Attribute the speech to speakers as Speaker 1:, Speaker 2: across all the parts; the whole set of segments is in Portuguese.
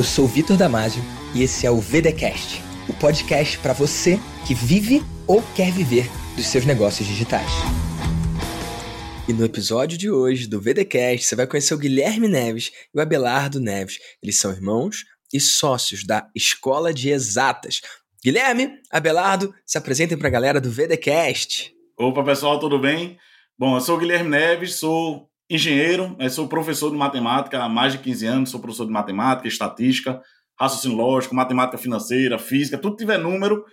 Speaker 1: Eu sou Vitor Damasio e esse é o VDcast, o podcast para você que vive ou quer viver dos seus negócios digitais. E no episódio de hoje do VDcast, você vai conhecer o Guilherme Neves e o Abelardo Neves. Eles são irmãos e sócios da Escola de Exatas. Guilherme, Abelardo, se apresentem para a galera do VDcast.
Speaker 2: Opa, pessoal, tudo bem? Bom, eu sou o Guilherme Neves, sou engenheiro, né, sou professor de matemática há mais de 15 anos, sou professor de matemática, estatística, raciocínio lógico, matemática financeira, física, tudo que tiver número,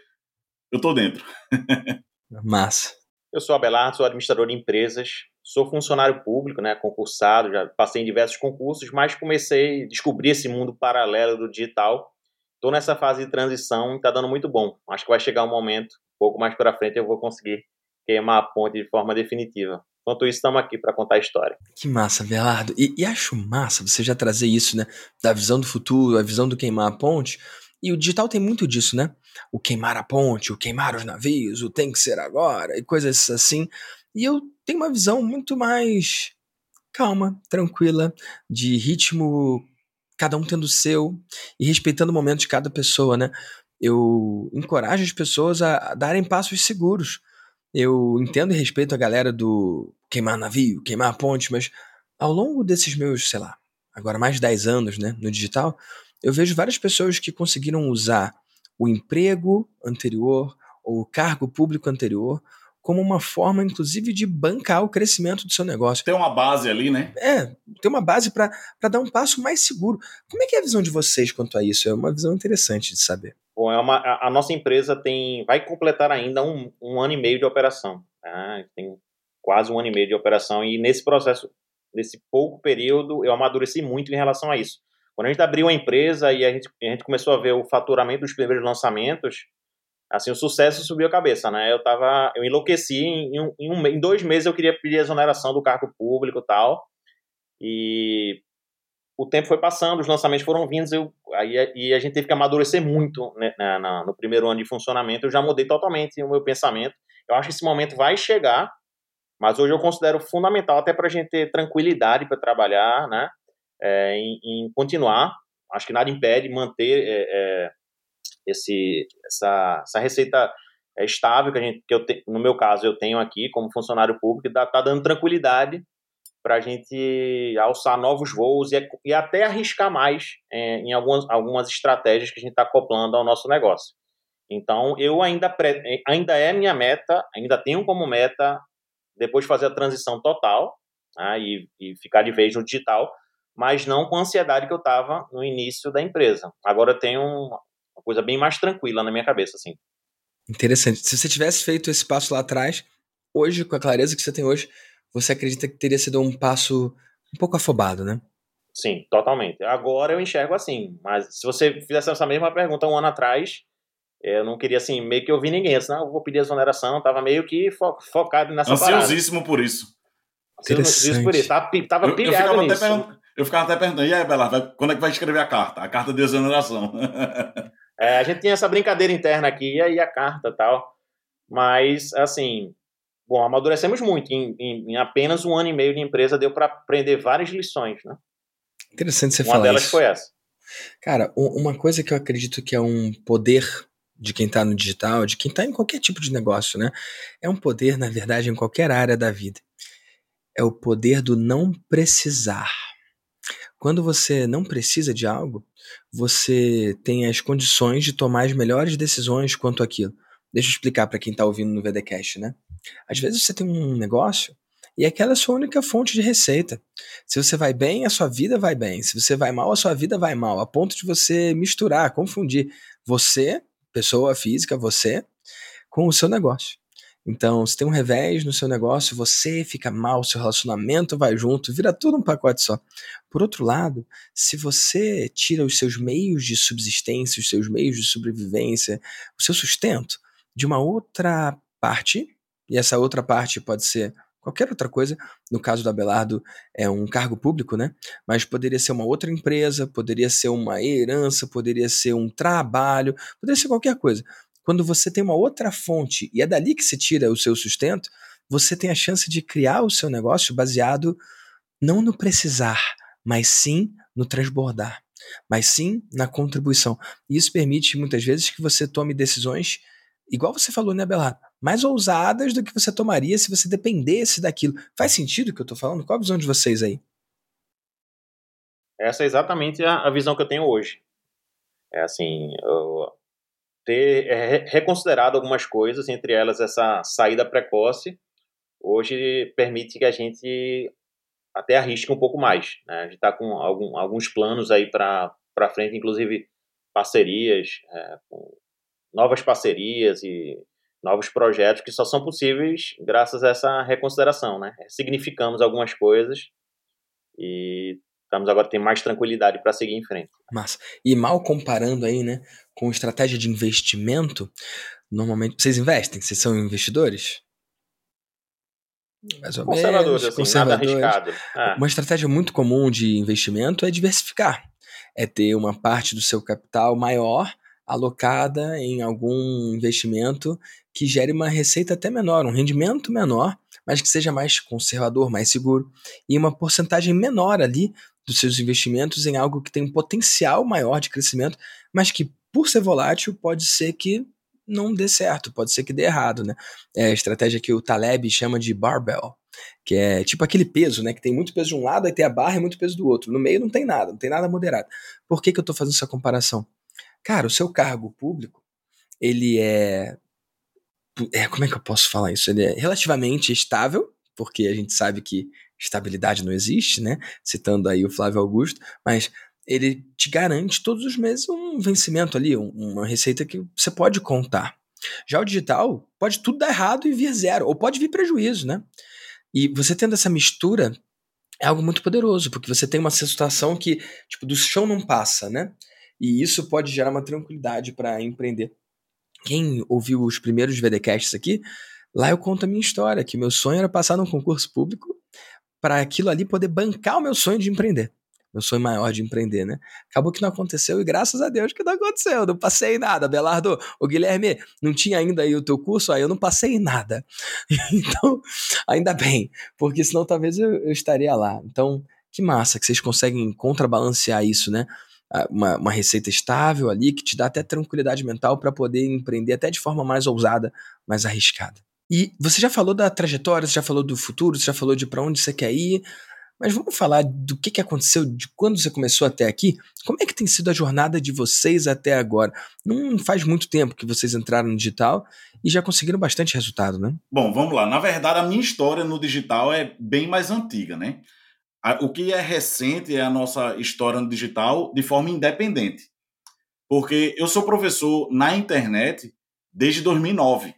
Speaker 2: eu tô dentro.
Speaker 1: Massa.
Speaker 3: Eu sou Abelardo, sou administrador de empresas, sou funcionário público, né, concursado, já passei em diversos concursos, mas comecei a descobrir esse mundo paralelo do digital. Estou nessa fase de transição e está dando muito bom. Acho que vai chegar um momento, um pouco mais para frente, eu vou conseguir queimar a ponte de forma definitiva. Enquanto isso, estamos aqui para contar a história.
Speaker 1: Que massa, Belardo. E, e, acho massa você já trazer isso, né? Da visão do futuro, a visão do queimar a ponte. E o digital tem muito disso, né? O queimar a ponte, o queimar os navios, o tem que ser agora, e coisas assim. E eu tenho uma visão muito mais calma, tranquila, de ritmo, cada um tendo o seu, e respeitando o momento de cada pessoa, né? Eu encorajo as pessoas a, a darem passos seguros. Eu entendo e respeito a galera do queimar navio, queimar ponte, mas ao longo desses meus, sei lá, agora mais de 10 anos né, no digital, eu vejo várias pessoas que conseguiram usar o emprego anterior ou o cargo público anterior como uma forma, inclusive, de bancar o crescimento do seu negócio.
Speaker 2: Tem uma base ali, né?
Speaker 1: É, tem uma base para dar um passo mais seguro. Como é que é a visão de vocês quanto a isso? É uma visão interessante de saber.
Speaker 3: Bom, é uma, a, a nossa empresa tem vai completar ainda um, um ano e meio de operação. Tá? Tem quase um ano e meio de operação, e nesse processo, nesse pouco período, eu amadureci muito em relação a isso. Quando a gente abriu a empresa e a gente, a gente começou a ver o faturamento dos primeiros lançamentos, assim, o sucesso subiu a cabeça, né? Eu tava, eu enlouqueci, em, um, em, um, em dois meses eu queria pedir exoneração do cargo público e tal, e o tempo foi passando, os lançamentos foram vindo, eu, aí, e a gente teve que amadurecer muito né, na, no primeiro ano de funcionamento, eu já mudei totalmente o meu pensamento, eu acho que esse momento vai chegar, mas hoje eu considero fundamental até para a gente ter tranquilidade para trabalhar, né? É, em, em, continuar. Acho que nada impede manter é, é, esse, essa, essa receita é, estável que a gente, que eu te, no meu caso eu tenho aqui como funcionário público, está tá dando tranquilidade para a gente alçar novos voos e, e até arriscar mais é, em algumas, algumas estratégias que a gente está acoplando ao nosso negócio. Então, eu ainda, ainda é minha meta, ainda tenho como meta depois fazer a transição total né, e, e ficar de vez no digital, mas não com a ansiedade que eu estava no início da empresa. Agora eu tenho uma coisa bem mais tranquila na minha cabeça, assim.
Speaker 1: Interessante. Se você tivesse feito esse passo lá atrás, hoje, com a clareza que você tem hoje, você acredita que teria sido um passo um pouco afobado, né?
Speaker 3: Sim, totalmente. Agora eu enxergo assim, mas se você fizesse essa mesma pergunta um ano atrás, eu não queria, assim, meio que ouvir ninguém. Assim, não, eu vou pedir exoneração. Tava meio que fo focado nessa
Speaker 2: Ansiosíssimo
Speaker 3: parada.
Speaker 2: por isso.
Speaker 3: Ansiosíssimo por isso. Tava, tava
Speaker 2: eu,
Speaker 3: pilhado
Speaker 2: eu
Speaker 3: nisso.
Speaker 2: eu ficava até perguntando, e aí, Bela, vai, quando é que vai escrever a carta? A carta de exoneração.
Speaker 3: é, a gente tinha essa brincadeira interna aqui, e aí a carta e tal. Mas, assim, bom, amadurecemos muito. Em, em, em, apenas um ano e meio de empresa deu para aprender várias lições, né?
Speaker 1: Interessante você
Speaker 3: uma
Speaker 1: falar
Speaker 3: Uma delas
Speaker 1: isso.
Speaker 3: foi essa.
Speaker 1: Cara, uma coisa que eu acredito que é um poder de quem está no digital, de quem está em qualquer tipo de negócio, né? É um poder, na verdade, em qualquer área da vida. É o poder do não precisar. Quando você não precisa de algo, você tem as condições de tomar as melhores decisões quanto àquilo. Deixa eu explicar para quem está ouvindo no VDcast, né? Às vezes você tem um negócio e aquela é a sua única fonte de receita. Se você vai bem, a sua vida vai bem. Se você vai mal, a sua vida vai mal, a ponto de você misturar, confundir você pessoa física, você, com o seu negócio. Então, se tem um revés no seu negócio, você fica mal, seu relacionamento vai junto, vira tudo um pacote só. Por outro lado, se você tira os seus meios de subsistência, os seus meios de sobrevivência, o seu sustento de uma outra parte, e essa outra parte pode ser qualquer outra coisa. No caso do Abelardo, é um cargo público, né? Mas poderia ser uma outra empresa, poderia ser uma herança, poderia ser um trabalho, poderia ser qualquer coisa. Quando você tem uma outra fonte e é dali que se tira o seu sustento, você tem a chance de criar o seu negócio baseado não no precisar, mas sim no transbordar. mas sim na contribuição. E isso permite muitas vezes que você tome decisões, igual você falou, né, Belar? Mais ousadas do que você tomaria se você dependesse daquilo. Faz sentido o que eu estou falando? Qual a visão de vocês aí?
Speaker 3: Essa é exatamente a, a visão que eu tenho hoje. É assim, ter é, reconsiderado algumas coisas, entre elas essa saída precoce, hoje permite que a gente até arrisque um pouco mais. Né? A gente está com algum, alguns planos aí para frente, inclusive parcerias, é, novas parcerias e novos projetos que só são possíveis graças a essa reconsideração. Né? Significamos algumas coisas e estamos agora tem mais tranquilidade para seguir em frente.
Speaker 1: Massa. E mal comparando aí, né, com estratégia de investimento, normalmente vocês investem, vocês são investidores?
Speaker 3: Mais ou conservadores, menos, assim, conservadores. nada arriscado.
Speaker 1: É. Uma estratégia muito comum de investimento é diversificar. É ter uma parte do seu capital maior alocada em algum investimento que gere uma receita até menor, um rendimento menor, mas que seja mais conservador, mais seguro, e uma porcentagem menor ali dos seus investimentos em algo que tem um potencial maior de crescimento, mas que, por ser volátil, pode ser que não dê certo, pode ser que dê errado, né? É a estratégia que o Taleb chama de barbell, que é tipo aquele peso, né? Que tem muito peso de um lado, e tem a barra e muito peso do outro. No meio não tem nada, não tem nada moderado. Por que, que eu estou fazendo essa comparação? Cara, o seu cargo público, ele é, é. Como é que eu posso falar isso? Ele é relativamente estável, porque a gente sabe que estabilidade não existe, né? Citando aí o Flávio Augusto, mas ele te garante todos os meses um vencimento ali, uma receita que você pode contar. Já o digital pode tudo dar errado e vir zero, ou pode vir prejuízo, né? E você tendo essa mistura é algo muito poderoso, porque você tem uma situação que, tipo, do chão não passa, né? E isso pode gerar uma tranquilidade para empreender. Quem ouviu os primeiros VDcasts aqui, lá eu conto a minha história, que meu sonho era passar num concurso público para aquilo ali poder bancar o meu sonho de empreender. Meu sonho maior de empreender, né? Acabou que não aconteceu e graças a Deus que não aconteceu. Não passei nada, Belardo. O Guilherme, não tinha ainda aí o teu curso? Aí eu não passei nada. Então, ainda bem, porque senão talvez eu, eu estaria lá. Então, que massa que vocês conseguem contrabalancear isso, né? Uma, uma, receita estável ali que te dá até tranquilidade mental para poder empreender até de forma mais ousada, mais arriscada. E você já falou da trajetória, você já falou do futuro, você já falou de para onde você quer ir, mas vamos falar do que, que aconteceu de quando você começou até aqui. Como é que tem sido a jornada de vocês até agora? Não faz muito tempo que vocês entraram no digital e já conseguiram bastante resultado, né?
Speaker 2: Bom, vamos lá. Na verdade, a minha história no digital é bem mais antiga, né? O que é recente é a nossa história no digital de forma independente. Porque eu sou professor na internet desde 2009.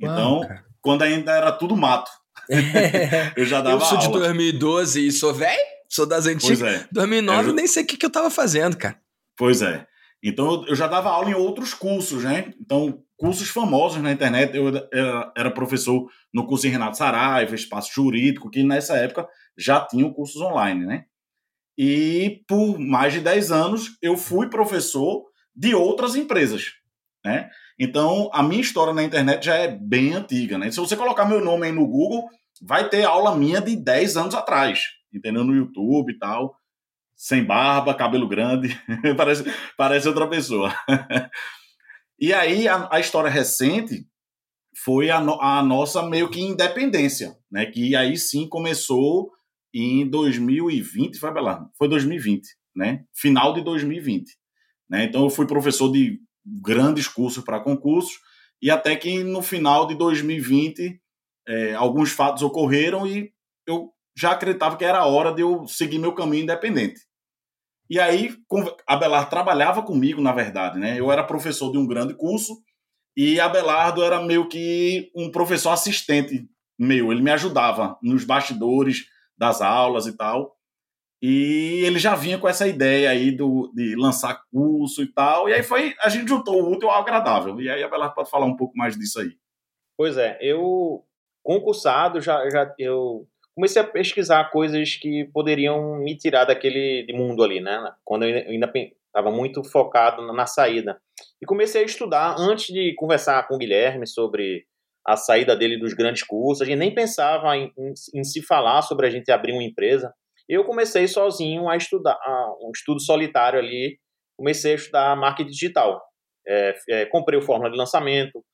Speaker 2: Então, quando ainda era tudo mato.
Speaker 1: É. eu já dava Eu sou aula. de 2012 e sou velho, sou das antigas. Pois é. 2009 eu... nem sei o que, que eu tava fazendo, cara.
Speaker 2: Pois é. Então eu já dava aula em outros cursos, né? Então, cursos famosos na internet. Eu era professor no curso em Renato Saraiva, Espaço Jurídico, que nessa época já tinham cursos online, né? E por mais de 10 anos eu fui professor de outras empresas, né? Então, a minha história na internet já é bem antiga, né? Se você colocar meu nome aí no Google, vai ter aula minha de 10 anos atrás, entendeu? No YouTube e tal, sem barba, cabelo grande, parece, parece outra pessoa. e aí, a, a, história recente foi a, a nossa meio que independência, né? Que aí sim começou em 2020, foi, Belardo? Foi 2020, né? Final de 2020. Né? Então, eu fui professor de grandes cursos para concursos, e até que no final de 2020 é, alguns fatos ocorreram e eu já acreditava que era a hora de eu seguir meu caminho independente. E aí, Abelardo trabalhava comigo, na verdade, né? Eu era professor de um grande curso e Abelardo era meio que um professor assistente meu. Ele me ajudava nos bastidores das aulas e tal. E ele já vinha com essa ideia aí do, de lançar curso e tal. E aí foi, a gente juntou o útil ao agradável. E aí a Bela pode falar um pouco mais disso aí.
Speaker 3: Pois é, eu concursado já, já eu comecei a pesquisar coisas que poderiam me tirar daquele mundo ali, né? Quando eu ainda estava muito focado na saída. E comecei a estudar antes de conversar com o Guilherme sobre a saída dele dos grandes cursos. A gente nem pensava em, em, em se falar sobre a gente abrir uma empresa. Eu comecei sozinho a estudar, um estudo solitário ali, comecei a estudar marketing digital. É, é, comprei o Fórmula de Lançamento,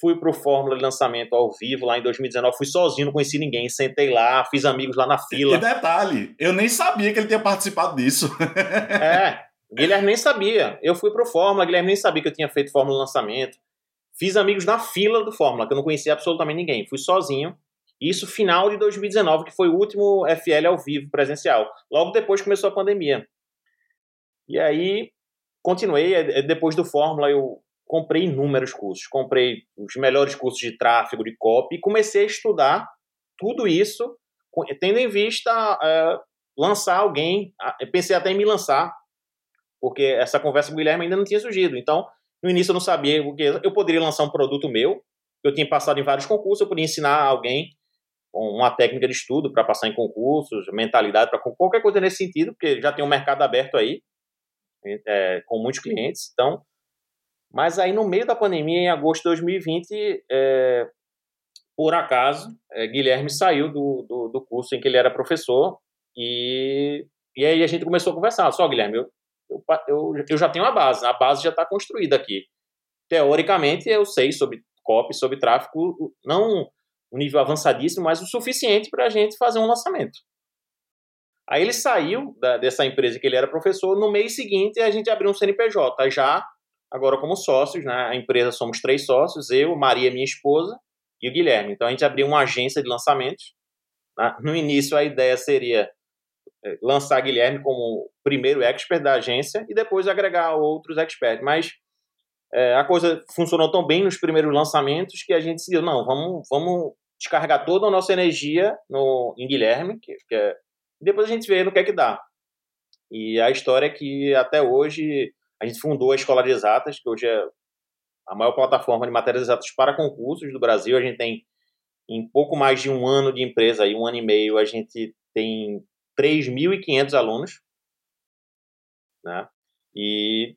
Speaker 3: fui para o Fórmula de Lançamento ao vivo lá em 2019, fui sozinho, não conheci ninguém, sentei lá, fiz amigos lá na fila.
Speaker 2: E detalhe, eu nem sabia que ele tinha participado disso.
Speaker 3: é, Guilherme nem sabia. Eu fui para o Fórmula, Guilherme nem sabia que eu tinha feito Fórmula de Lançamento. Fiz amigos na fila do Fórmula, que eu não conhecia absolutamente ninguém. Fui sozinho. Isso final de 2019, que foi o último FL ao vivo presencial. Logo depois começou a pandemia. E aí continuei, é, é, depois do Fórmula eu comprei inúmeros cursos, comprei os melhores cursos de tráfego, de copy e comecei a estudar tudo isso, tendo em vista é, lançar alguém, pensei até em me lançar, porque essa conversa com o Guilherme ainda não tinha surgido, então no início eu não sabia o que eu poderia lançar um produto meu, eu tinha passado em vários concursos, eu podia ensinar alguém uma técnica de estudo para passar em concursos, mentalidade para qualquer coisa nesse sentido, porque já tem um mercado aberto aí, é, com muitos clientes. Então, mas aí no meio da pandemia, em agosto de 2020, é, por acaso, é, Guilherme saiu do, do, do, curso em que ele era professor e, e aí a gente começou a conversar. Só, Guilherme, eu, eu, eu, eu já tenho a base, a base já está construída aqui. Teoricamente, eu sei sobre copy, sobre tráfego, não um nível avançadíssimo, mas o suficiente para a gente fazer um lançamento. Aí ele saiu da, dessa empresa que ele era professor, no mês seguinte a gente abriu um CNPJ, já agora como sócios, né? A empresa somos três sócios, eu, Maria, minha esposa, e o Guilherme. Então a gente abriu uma agência de lançamentos. Né? No início a ideia seria é, lançar Guilherme como primeiro expert da agência e depois agregar outros experts, mas é, a coisa funcionou tão bem nos primeiros lançamentos que a gente decidiu, não, vamos, vamos descarregar toda a nossa energia no, em Guilherme, que, que é, depois a gente vê no que é que dá. E a história é que até hoje a gente fundou a Escola de Exatas, que hoje é a maior plataforma de matérias exatas para concursos do Brasil. A gente tem, em pouco mais de um ano de empresa, aí, um ano e meio, a gente tem 3.500 alunos. Né? E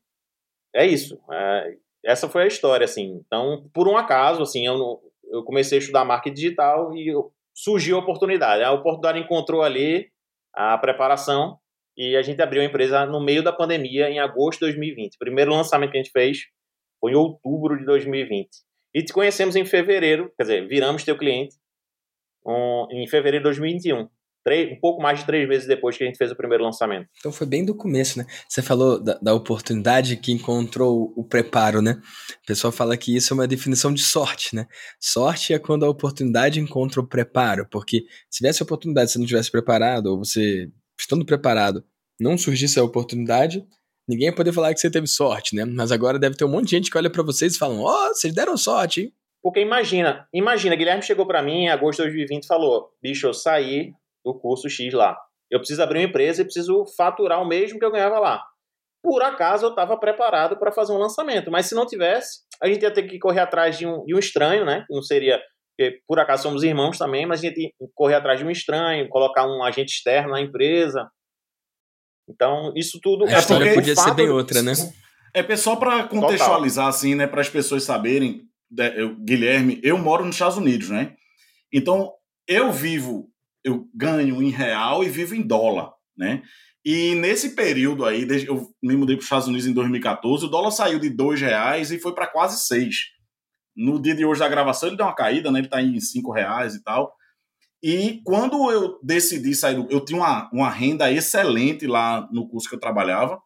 Speaker 3: é isso. É, essa foi a história, assim. Então, por um acaso, assim, eu, eu comecei a estudar marketing digital e surgiu a oportunidade. A oportunidade encontrou ali a preparação e a gente abriu a empresa no meio da pandemia, em agosto de 2020. O primeiro lançamento que a gente fez foi em outubro de 2020. E te conhecemos em fevereiro, quer dizer, viramos teu cliente um, em fevereiro de 2021 três, um pouco mais de três vezes depois que a gente fez o primeiro lançamento.
Speaker 1: Então foi bem do começo, né? Você falou da, da oportunidade que encontrou o preparo, né? O pessoal fala que isso é uma definição de sorte, né? Sorte é quando a oportunidade encontra o preparo, porque se tivesse oportunidade, se não tivesse preparado, ou você estando preparado, não surgisse a oportunidade, ninguém ia poder falar que você teve sorte, né? Mas agora deve ter um monte de gente que olha para vocês e falam: "Ó, oh, vocês deram sorte, hein?"
Speaker 3: Porque imagina, imagina, Guilherme chegou para mim em agosto de 2020 e falou: "Bicho, eu saí do curso X lá. Eu preciso abrir uma empresa e preciso faturar o mesmo que eu ganhava lá. Por acaso eu estava preparado para fazer um lançamento, mas se não tivesse, a gente ia ter que correr atrás de um, de um estranho, né? Não seria, porque por acaso somos irmãos também, mas a gente ia correr atrás de um estranho, colocar um agente externo na empresa. Então, isso tudo.
Speaker 1: A é história podia ser bem outra, né?
Speaker 2: É só para contextualizar, Total. assim, né? Para as pessoas saberem, eu, Guilherme, eu moro nos Estados Unidos, né? Então, eu vivo eu ganho em real e vivo em dólar, né? E nesse período aí, eu me mudei para os Estados Unidos em 2014, o dólar saiu de dois reais e foi para quase seis. No dia de hoje da gravação ele deu uma caída, né? Ele está em cinco reais e tal. E quando eu decidi sair, do, eu tinha uma, uma renda excelente lá no curso que eu trabalhava.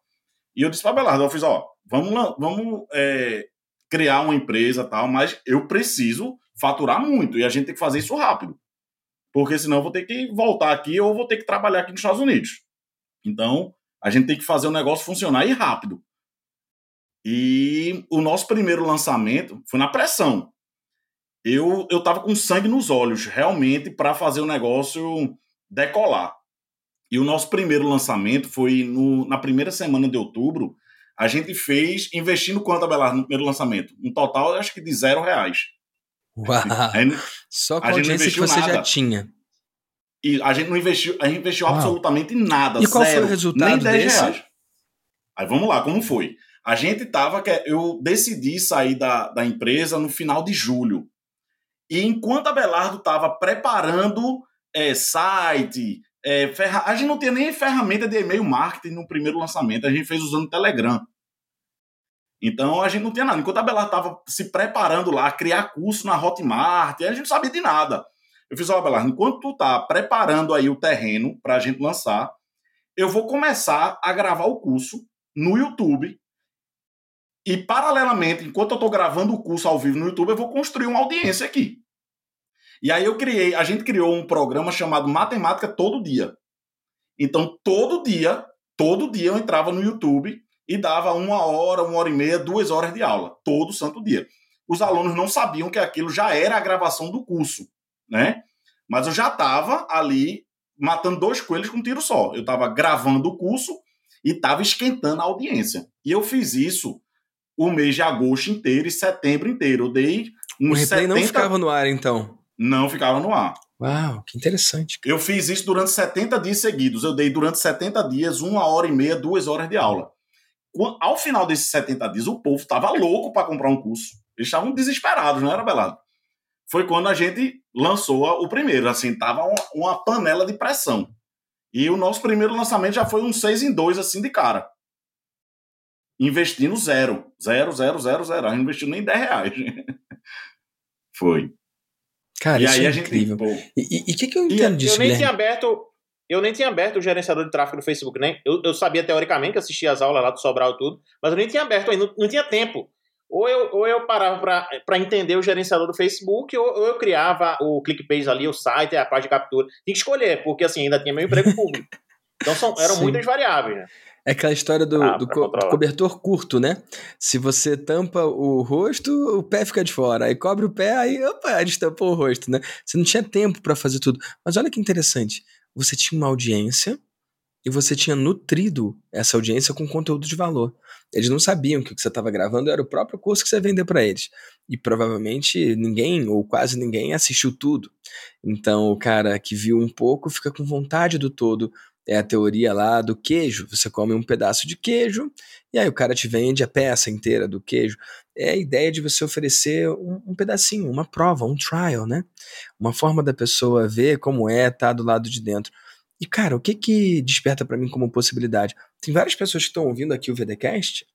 Speaker 2: E eu disse para Belardo, eu fiz, ó, vamos, vamos é, criar uma empresa tal, mas eu preciso faturar muito e a gente tem que fazer isso rápido porque senão eu vou ter que voltar aqui ou vou ter que trabalhar aqui nos Estados Unidos. Então, a gente tem que fazer o negócio funcionar e rápido. E o nosso primeiro lançamento foi na pressão. Eu eu tava com sangue nos olhos, realmente, para fazer o negócio decolar. E o nosso primeiro lançamento foi no, na primeira semana de outubro. A gente fez investindo quanto, Abelardo, no primeiro lançamento? Um total, acho que de zero reais.
Speaker 1: Uau! Gente, Só com a, a audiência que você nada. já tinha.
Speaker 2: E a gente não investiu, a gente investiu Uau. absolutamente nada.
Speaker 1: E qual zero, foi o resultado nem 10 desse? reais.
Speaker 2: Aí vamos lá, como foi? A gente tava. Eu decidi sair da, da empresa no final de julho. E enquanto a Belardo estava preparando é, site, é, ferra... a gente não tinha nem ferramenta de e-mail marketing no primeiro lançamento, a gente fez usando o Telegram. Então a gente não tinha nada. Enquanto a Belar estava se preparando lá, criar curso na Hotmart, a gente não sabia de nada. Eu fiz, ó, Belar, enquanto tu tá preparando aí o terreno para a gente lançar, eu vou começar a gravar o curso no YouTube. E, paralelamente, enquanto eu estou gravando o curso ao vivo no YouTube, eu vou construir uma audiência aqui. E aí eu criei, a gente criou um programa chamado Matemática Todo Dia. Então, todo dia, todo dia eu entrava no YouTube e dava uma hora, uma hora e meia, duas horas de aula, todo santo dia. Os alunos não sabiam que aquilo já era a gravação do curso, né? Mas eu já estava ali matando dois coelhos com um tiro só. Eu estava gravando o curso e estava esquentando a audiência. E eu fiz isso o mês de agosto inteiro e setembro inteiro. Eu dei uns
Speaker 1: O replay 70... não ficava no ar, então?
Speaker 2: não ficava no ar.
Speaker 1: Uau, que interessante.
Speaker 2: Eu fiz isso durante 70 dias seguidos. Eu dei durante 70 dias, uma hora e meia, duas horas de aula. Ao final desses 70 dias, o povo estava louco para comprar um curso. Eles estavam desesperados, não era, Belado? Foi quando a gente lançou o primeiro. Assim, tava uma, panela de pressão. E o nosso primeiro lançamento já foi um 6 em 2, assim, de cara. Investindo zero. Zero, zero, zero, zero. A gente não investiu nem 10 reais. foi.
Speaker 1: Cara, e isso aí é incrível. Gente, e o que, que eu entendo disso,
Speaker 3: Eu nem tinha aberto eu nem tinha aberto o gerenciador de tráfego no Facebook, nem. Eu, eu sabia teoricamente, assistia as aulas lá do Sobral e tudo, mas eu nem tinha aberto ainda, não, não tinha tempo. Ou eu, ou eu parava para entender o gerenciador do Facebook, ou, ou, eu criava o ClickPage ali, o site, a página de captura. Tinha que escolher, porque assim, ainda tinha meu emprego público. Então são, eram Sim. muitas variáveis. Né?
Speaker 1: É aquela história do, ah, do co cobertor curto, né? Se você tampa o rosto, o pé fica de fora. Aí cobre o pé, aí opa, destampou o rosto, né? Você não tinha tempo para fazer tudo. Mas olha que interessante. Você tinha uma audiência e você tinha nutrido essa audiência com conteúdo de valor. Eles não sabiam que o que você estava gravando era o próprio curso que você ia vender para eles. E provavelmente ninguém, ou quase ninguém, assistiu tudo. Então o cara que viu um pouco fica com vontade do todo é a teoria lá do queijo. Você come um pedaço de queijo e aí o cara te vende a peça inteira do queijo. É a ideia de você oferecer um, um pedacinho, uma prova, um trial, né? Uma forma da pessoa ver como é estar tá do lado de dentro. E cara, o que que desperta para mim como possibilidade? Tem várias pessoas que estão ouvindo aqui o VDcast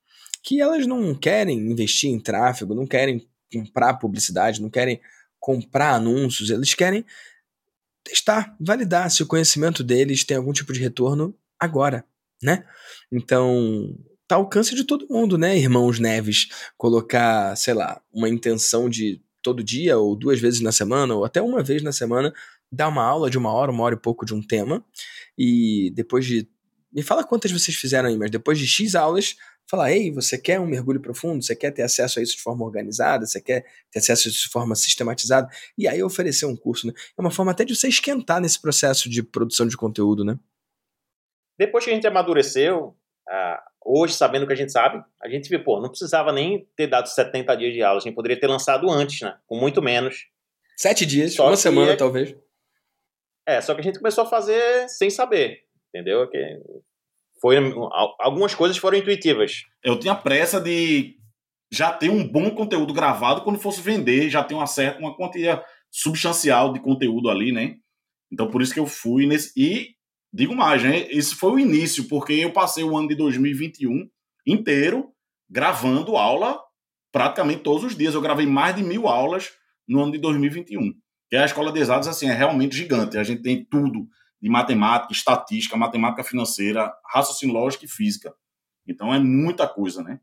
Speaker 1: que elas não querem investir em tráfego, não querem comprar publicidade, não querem comprar anúncios, eles querem testar, validar se o conhecimento deles tem algum tipo de retorno agora, né? Então, tá ao alcance de todo mundo, né, irmãos Neves? Colocar, sei lá, uma intenção de todo dia, ou duas vezes na semana, ou até uma vez na semana, dar uma aula de uma hora, uma hora e pouco de um tema, e depois de. Me fala quantas vocês fizeram aí, mas depois de X aulas, falar, ei, você quer um mergulho profundo? Você quer ter acesso a isso de forma organizada? Você quer ter acesso a isso de forma sistematizada? E aí oferecer um curso, né? É uma forma até de você esquentar nesse processo de produção de conteúdo, né?
Speaker 3: Depois que a gente amadureceu, uh, hoje, sabendo o que a gente sabe, a gente viu, pô, não precisava nem ter dado 70 dias de aula, a gente poderia ter lançado antes, né? Com muito menos.
Speaker 1: Sete dias, só uma semana é... talvez.
Speaker 3: É, só que a gente começou a fazer sem saber, entendeu? Que foi algumas coisas foram intuitivas.
Speaker 2: Eu tinha pressa de já ter um bom conteúdo gravado quando fosse vender, já ter uma certa uma quantia substancial de conteúdo ali, né? Então por isso que eu fui nesse e digo mais, né? Esse foi o início, porque eu passei o ano de 2021 inteiro gravando aula praticamente todos os dias. Eu gravei mais de mil aulas no ano de 2021. Que a escola de exatos assim é realmente gigante. A gente tem tudo de matemática, estatística, matemática financeira, raciocínio lógico e física. Então é muita coisa, né?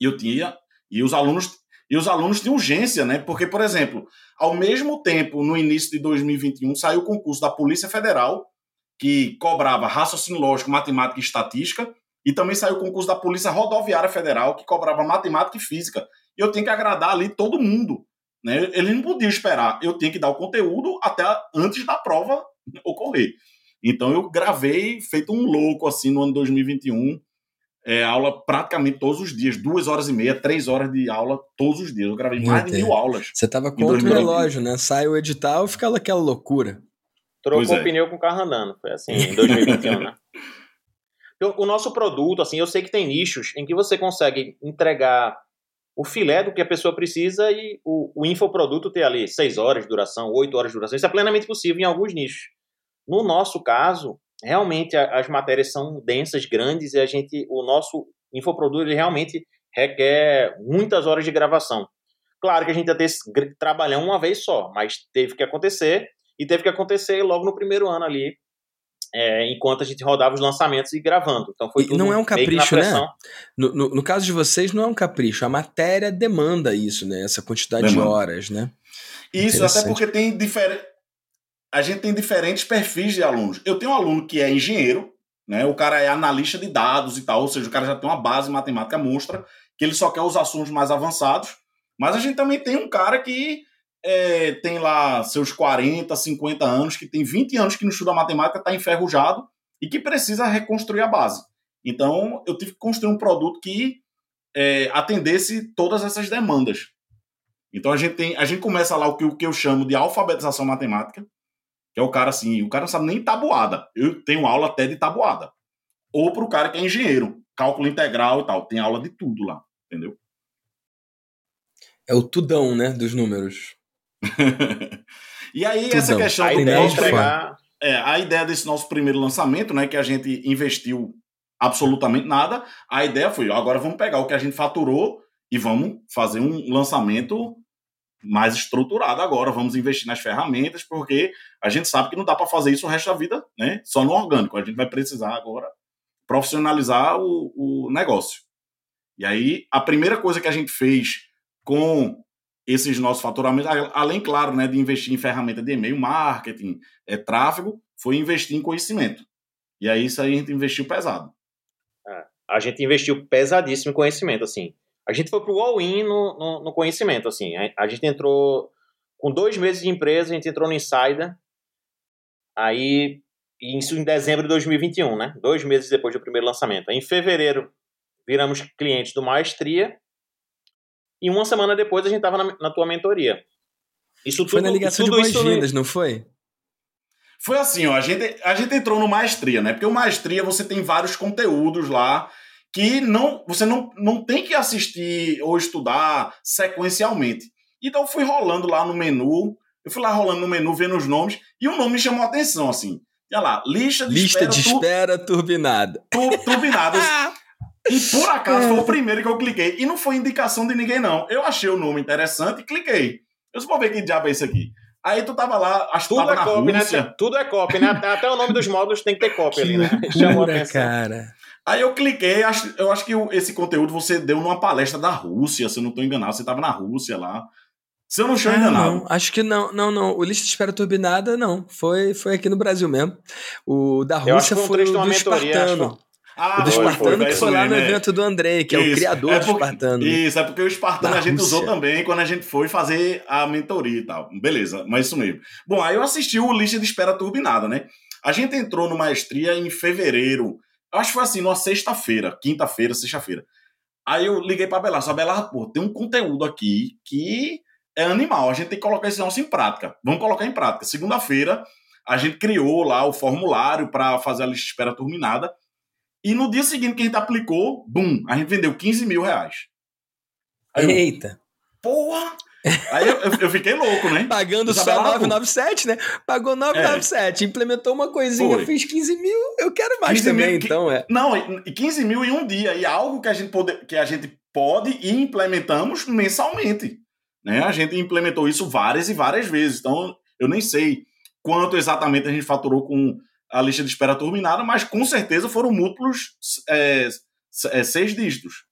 Speaker 2: E eu tinha e os alunos e os alunos tinham urgência, né? Porque, por exemplo, ao mesmo tempo, no início de 2021, saiu o concurso da Polícia Federal, que cobrava raciocínio lógico, matemática e estatística, e também saiu o concurso da Polícia Rodoviária Federal, que cobrava matemática e física. E eu tinha que agradar ali todo mundo. Né? Ele não podia esperar. Eu tinha que dar o conteúdo até antes da prova ocorrer. Então eu gravei feito um louco assim no ano 2021, é, aula praticamente todos os dias, duas horas e meia, três horas de aula todos os dias. Eu gravei mais de mil aulas.
Speaker 1: Você tava contra o relógio, né? Sai o edital, fica aquela loucura.
Speaker 3: Trocou é. o pneu com o carro andando, foi assim, em 2021, né? O nosso produto, assim, eu sei que tem nichos em que você consegue entregar o filé do que a pessoa precisa e o, o infoproduto ter ali 6 horas de duração, 8 horas de duração. Isso é plenamente possível em alguns nichos. No nosso caso, realmente as matérias são densas, grandes, e a gente, o nosso infoproduto ele realmente requer muitas horas de gravação. Claro que a gente ia ter trabalhar uma vez só, mas teve que acontecer, e teve que acontecer logo no primeiro ano ali, é, enquanto a gente rodava os lançamentos e gravando. Então foi
Speaker 1: e não é um capricho, né? No, no, no, caso de vocês, não é um capricho. A matéria demanda isso, né? Essa quantidade demanda. de horas, né?
Speaker 2: Isso, até porque tem diferente. A gente tem diferentes perfis de alunos. Eu tenho um aluno que é engenheiro, né? O cara é analista de dados e tal, ou seja, o cara já tem uma base matemática monstra, que ele só quer os assuntos mais avançados. Mas a gente também tem um cara que é, tem lá seus 40, 50 anos, que tem 20 anos que não estuda matemática, está enferrujado e que precisa reconstruir a base. Então, eu tive que construir um produto que é, atendesse todas essas demandas. Então, a gente, tem, a gente começa lá o que, o que eu chamo de alfabetização matemática, que é o cara assim, o cara não sabe nem tabuada. Eu tenho aula até de tabuada. Ou para o cara que é engenheiro, cálculo integral e tal. Tem aula de tudo lá, entendeu?
Speaker 1: É o tudão, né, dos números.
Speaker 2: e aí, Tudão. essa questão
Speaker 3: a
Speaker 2: do
Speaker 3: ideia nosso, entregar...
Speaker 2: é, a ideia desse nosso primeiro lançamento, né, que a gente investiu absolutamente nada, a ideia foi, agora vamos pegar o que a gente faturou e vamos fazer um lançamento mais estruturado agora, vamos investir nas ferramentas, porque a gente sabe que não dá para fazer isso o resto da vida, né, só no orgânico, a gente vai precisar agora profissionalizar o, o negócio. E aí, a primeira coisa que a gente fez com esses nossos faturamentos, além, claro, né, de investir em ferramenta de e-mail, marketing, é, tráfego, foi investir em conhecimento. E aí isso aí a gente investiu pesado.
Speaker 3: É, a gente investiu pesadíssimo em conhecimento, assim. A gente foi pro all-in no, no, no, conhecimento, assim. A, a, gente entrou com dois meses de empresa, a gente entrou no Insider, aí isso em dezembro de 2021, né? Dois meses depois do primeiro lançamento. Em fevereiro, viramos clientes do Maestria, e uma semana depois a gente estava na, na, tua mentoria.
Speaker 1: Isso tudo, foi na ligação de boas-vindas, não foi?
Speaker 2: Foi assim, ó, a gente, a gente entrou no Maestria, né? Porque o Maestria você tem vários conteúdos lá que não você não, não tem que assistir ou estudar sequencialmente. Então eu fui rolando lá no menu, eu fui lá rolando no menu, vendo os nomes, e um nome me chamou a atenção, assim. Olha lá, lista de
Speaker 1: lista
Speaker 2: espera.
Speaker 1: Lista de espera turbinada.
Speaker 2: Tu, turbinada. E por acaso foi o primeiro que eu cliquei. E não foi indicação de ninguém, não. Eu achei o nome interessante e cliquei. Eu só vou ver que diabo é isso aqui. Aí tu tava lá, acho que
Speaker 3: tudo
Speaker 2: é
Speaker 3: copy, né? Tudo é copy, né? Até o nome dos módulos tem que ter copy ali, né?
Speaker 1: Chamou a atenção. cara.
Speaker 2: Aí eu cliquei, acho, eu acho que esse conteúdo você deu numa palestra da Rússia, se eu não tô enganado. Você tava na Rússia lá. Se eu não estou ah, enganado.
Speaker 1: Não, acho que não, não, não. O Lista de Espera Turbinada, não. Foi, foi aqui no Brasil mesmo. O da Rússia foi, foi o do mentoria, Espartano. Acho.
Speaker 2: Ah,
Speaker 1: o do Espartano foi, que foi lá no né? evento do Andrei, que isso. é o criador é porque, do Espartano.
Speaker 2: Isso, é porque o Espartano a gente Rússia. usou também quando a gente foi fazer a mentoria e tal. Beleza, mas isso mesmo. Bom, aí eu assisti o Lista de Espera Turbinada, né? A gente entrou no Maestria em fevereiro. Eu acho que foi assim, numa sexta-feira, quinta-feira, sexta-feira. Aí eu liguei pra Belardo. Belardo, pô, tem um conteúdo aqui que é animal. A gente tem que colocar esse negócio em prática. Vamos colocar em prática. Segunda-feira, a gente criou lá o formulário para fazer a lista de espera turbinada. E no dia seguinte que a gente aplicou, bum, a gente vendeu 15 mil reais.
Speaker 1: Aí Eita! Eu,
Speaker 2: Porra! Aí eu, eu, fiquei louco, né?
Speaker 1: Pagando só 997, né? Pagou 997, é. implementou uma coisinha, Foi. fiz 15 mil, eu quero mais também, mil, então, é.
Speaker 2: Não, 15 mil em um dia, e algo que a gente pode, que a gente pode e implementamos mensalmente. Né? A gente implementou isso várias e várias vezes, então eu nem sei quanto exatamente a gente faturou com a lista de espera terminada, mas com certeza foram múltiplos é, é, seis dígitos.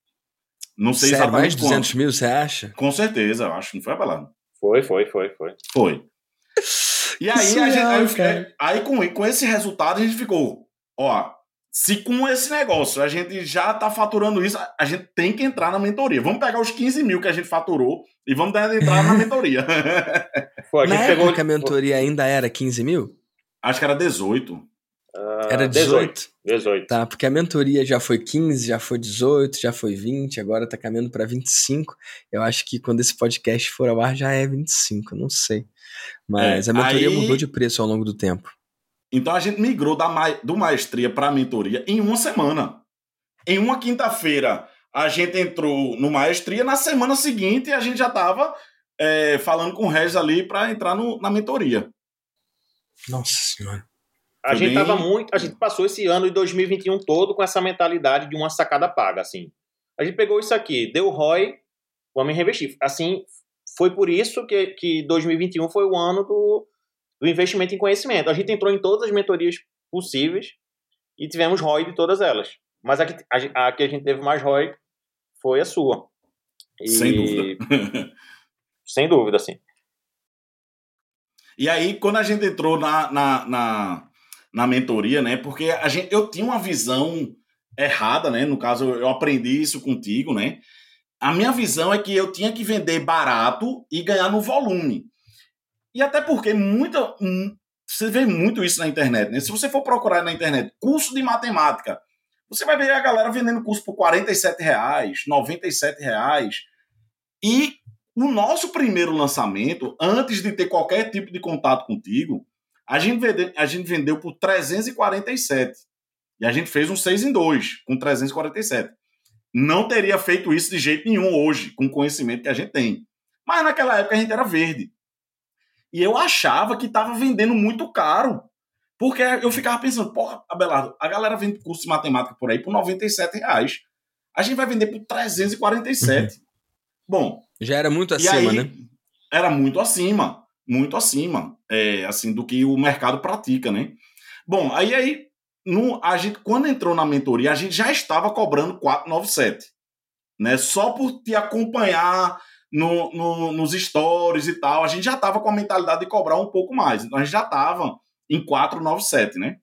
Speaker 1: Não sei Sério, exatamente mais de 200 mil, você acha?
Speaker 2: Com certeza, eu acho. Não foi abalado.
Speaker 3: Foi, foi, foi, foi.
Speaker 2: Foi. E aí, a gente, aí, aí, com, com esse resultado a gente ficou, ó, se com esse negócio a gente já tá faturando isso, a gente tem que entrar na mentoria. Vamos pegar os 15 mil que a gente faturou e vamos entrar na mentoria.
Speaker 1: Pô, a gente na pegou... época a mentoria ainda era 15 mil?
Speaker 2: Acho que era 18. Uh,
Speaker 1: era 18?
Speaker 3: 18.
Speaker 1: Tá, porque a mentoria já foi 15, já foi 18, já foi 20, agora tá caminhando para 25. Eu acho que quando esse podcast for ao ar já é 25, não sei. Mas é, a mentoria aí... mudou de preço ao longo do tempo.
Speaker 2: Então a gente migrou da ma... do maestria para a mentoria em uma semana. Em uma quinta-feira a gente entrou no maestria, na semana seguinte a gente já estava é, falando com o Regis ali para entrar no, na mentoria.
Speaker 1: Nossa Senhora.
Speaker 3: A gente bem... tava muito. A gente passou esse ano de 2021 todo com essa mentalidade de uma sacada paga, assim. A gente pegou isso aqui, deu ROI, vamos reinvestir. Assim, foi por isso que, que 2021 foi o ano do, do investimento em conhecimento. A gente entrou em todas as mentorias possíveis e tivemos ROI de todas elas. Mas a que a, a, que a gente teve mais ROI foi a sua.
Speaker 2: E... Sem dúvida.
Speaker 3: sem dúvida, sim.
Speaker 2: E aí, quando a gente entrou na, na, na, na mentoria, né? Porque a gente, eu tinha uma visão errada, né? No caso, eu aprendi isso contigo, né? A minha visão é que eu tinha que vender barato e ganhar no volume. E até porque muita. Hum, você vê muito isso na internet, né? Se você for procurar na internet curso de matemática, você vai ver a galera vendendo curso por 47 reais, 97 reais. E o nosso primeiro lançamento, antes de ter qualquer tipo de contato contigo, a gente, vende, a gente vendeu por 347. E a gente fez um 6 em 2, com 347. Não teria feito isso de jeito nenhum hoje, com o conhecimento que a gente tem. Mas naquela época a gente era verde. E eu achava que estava vendendo muito caro. Porque eu ficava pensando, porra, Abelardo, a galera vende curso de matemática por aí por 97 reais. A gente vai vender por 347. Uhum. Bom.
Speaker 1: Já era muito acima,
Speaker 2: aí,
Speaker 1: né?
Speaker 2: Era muito acima. Muito acima, é, assim, do que o mercado pratica, né? Bom, aí, aí no, a gente, quando entrou na mentoria, a gente já estava cobrando 497. Né? Só por te acompanhar no, no, nos stories e tal, a gente já estava com a mentalidade de cobrar um pouco mais. Então a gente já estava em 497, né?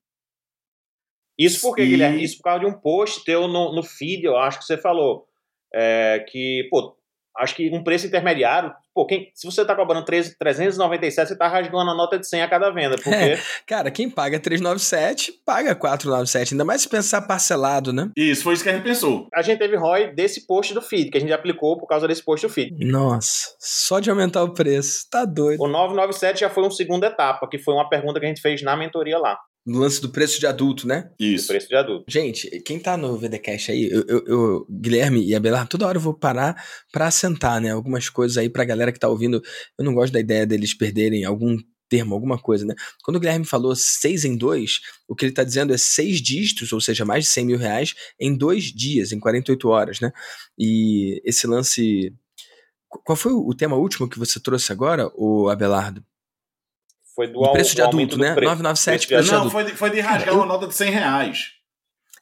Speaker 3: Isso porque, e... Guilherme? Isso por causa de um post teu no, no feed, eu acho que você falou. É, que, pô, acho que um preço intermediário, pô, quem, se você está cobrando 3, 397, você está rasgando a nota de 100 a cada venda, porque... É,
Speaker 1: cara, quem paga 397, paga 497, ainda mais se pensar parcelado, né?
Speaker 2: Isso, foi isso que a gente pensou.
Speaker 3: A gente teve ROI desse post do feed, que a gente aplicou por causa desse post do feed.
Speaker 1: Nossa, só de aumentar o preço, tá doido.
Speaker 3: O 997 já foi uma segunda etapa, que foi uma pergunta que a gente fez na mentoria lá
Speaker 1: no lance do preço de adulto, né?
Speaker 3: Isso. Do preço de adulto.
Speaker 1: Gente, quem tá no VDCast aí, eu, eu, eu, Guilherme e Abelardo, toda hora eu vou parar para assentar, né? Algumas coisas aí pra galera que tá ouvindo. Eu não gosto da ideia deles perderem algum termo, alguma coisa, né? Quando o Guilherme falou 6 em 2, o que ele tá dizendo é seis dígitos, ou seja, mais de 100 mil reais, em dois dias, em 48 horas, né? E esse lance. Qual foi o tema último que você trouxe agora, o Abelardo?
Speaker 3: Foi do,
Speaker 1: do preço de adulto, né? Preço. 997 preço,
Speaker 2: preço Não, foi de, foi de rasgar uma nota de 100 reais.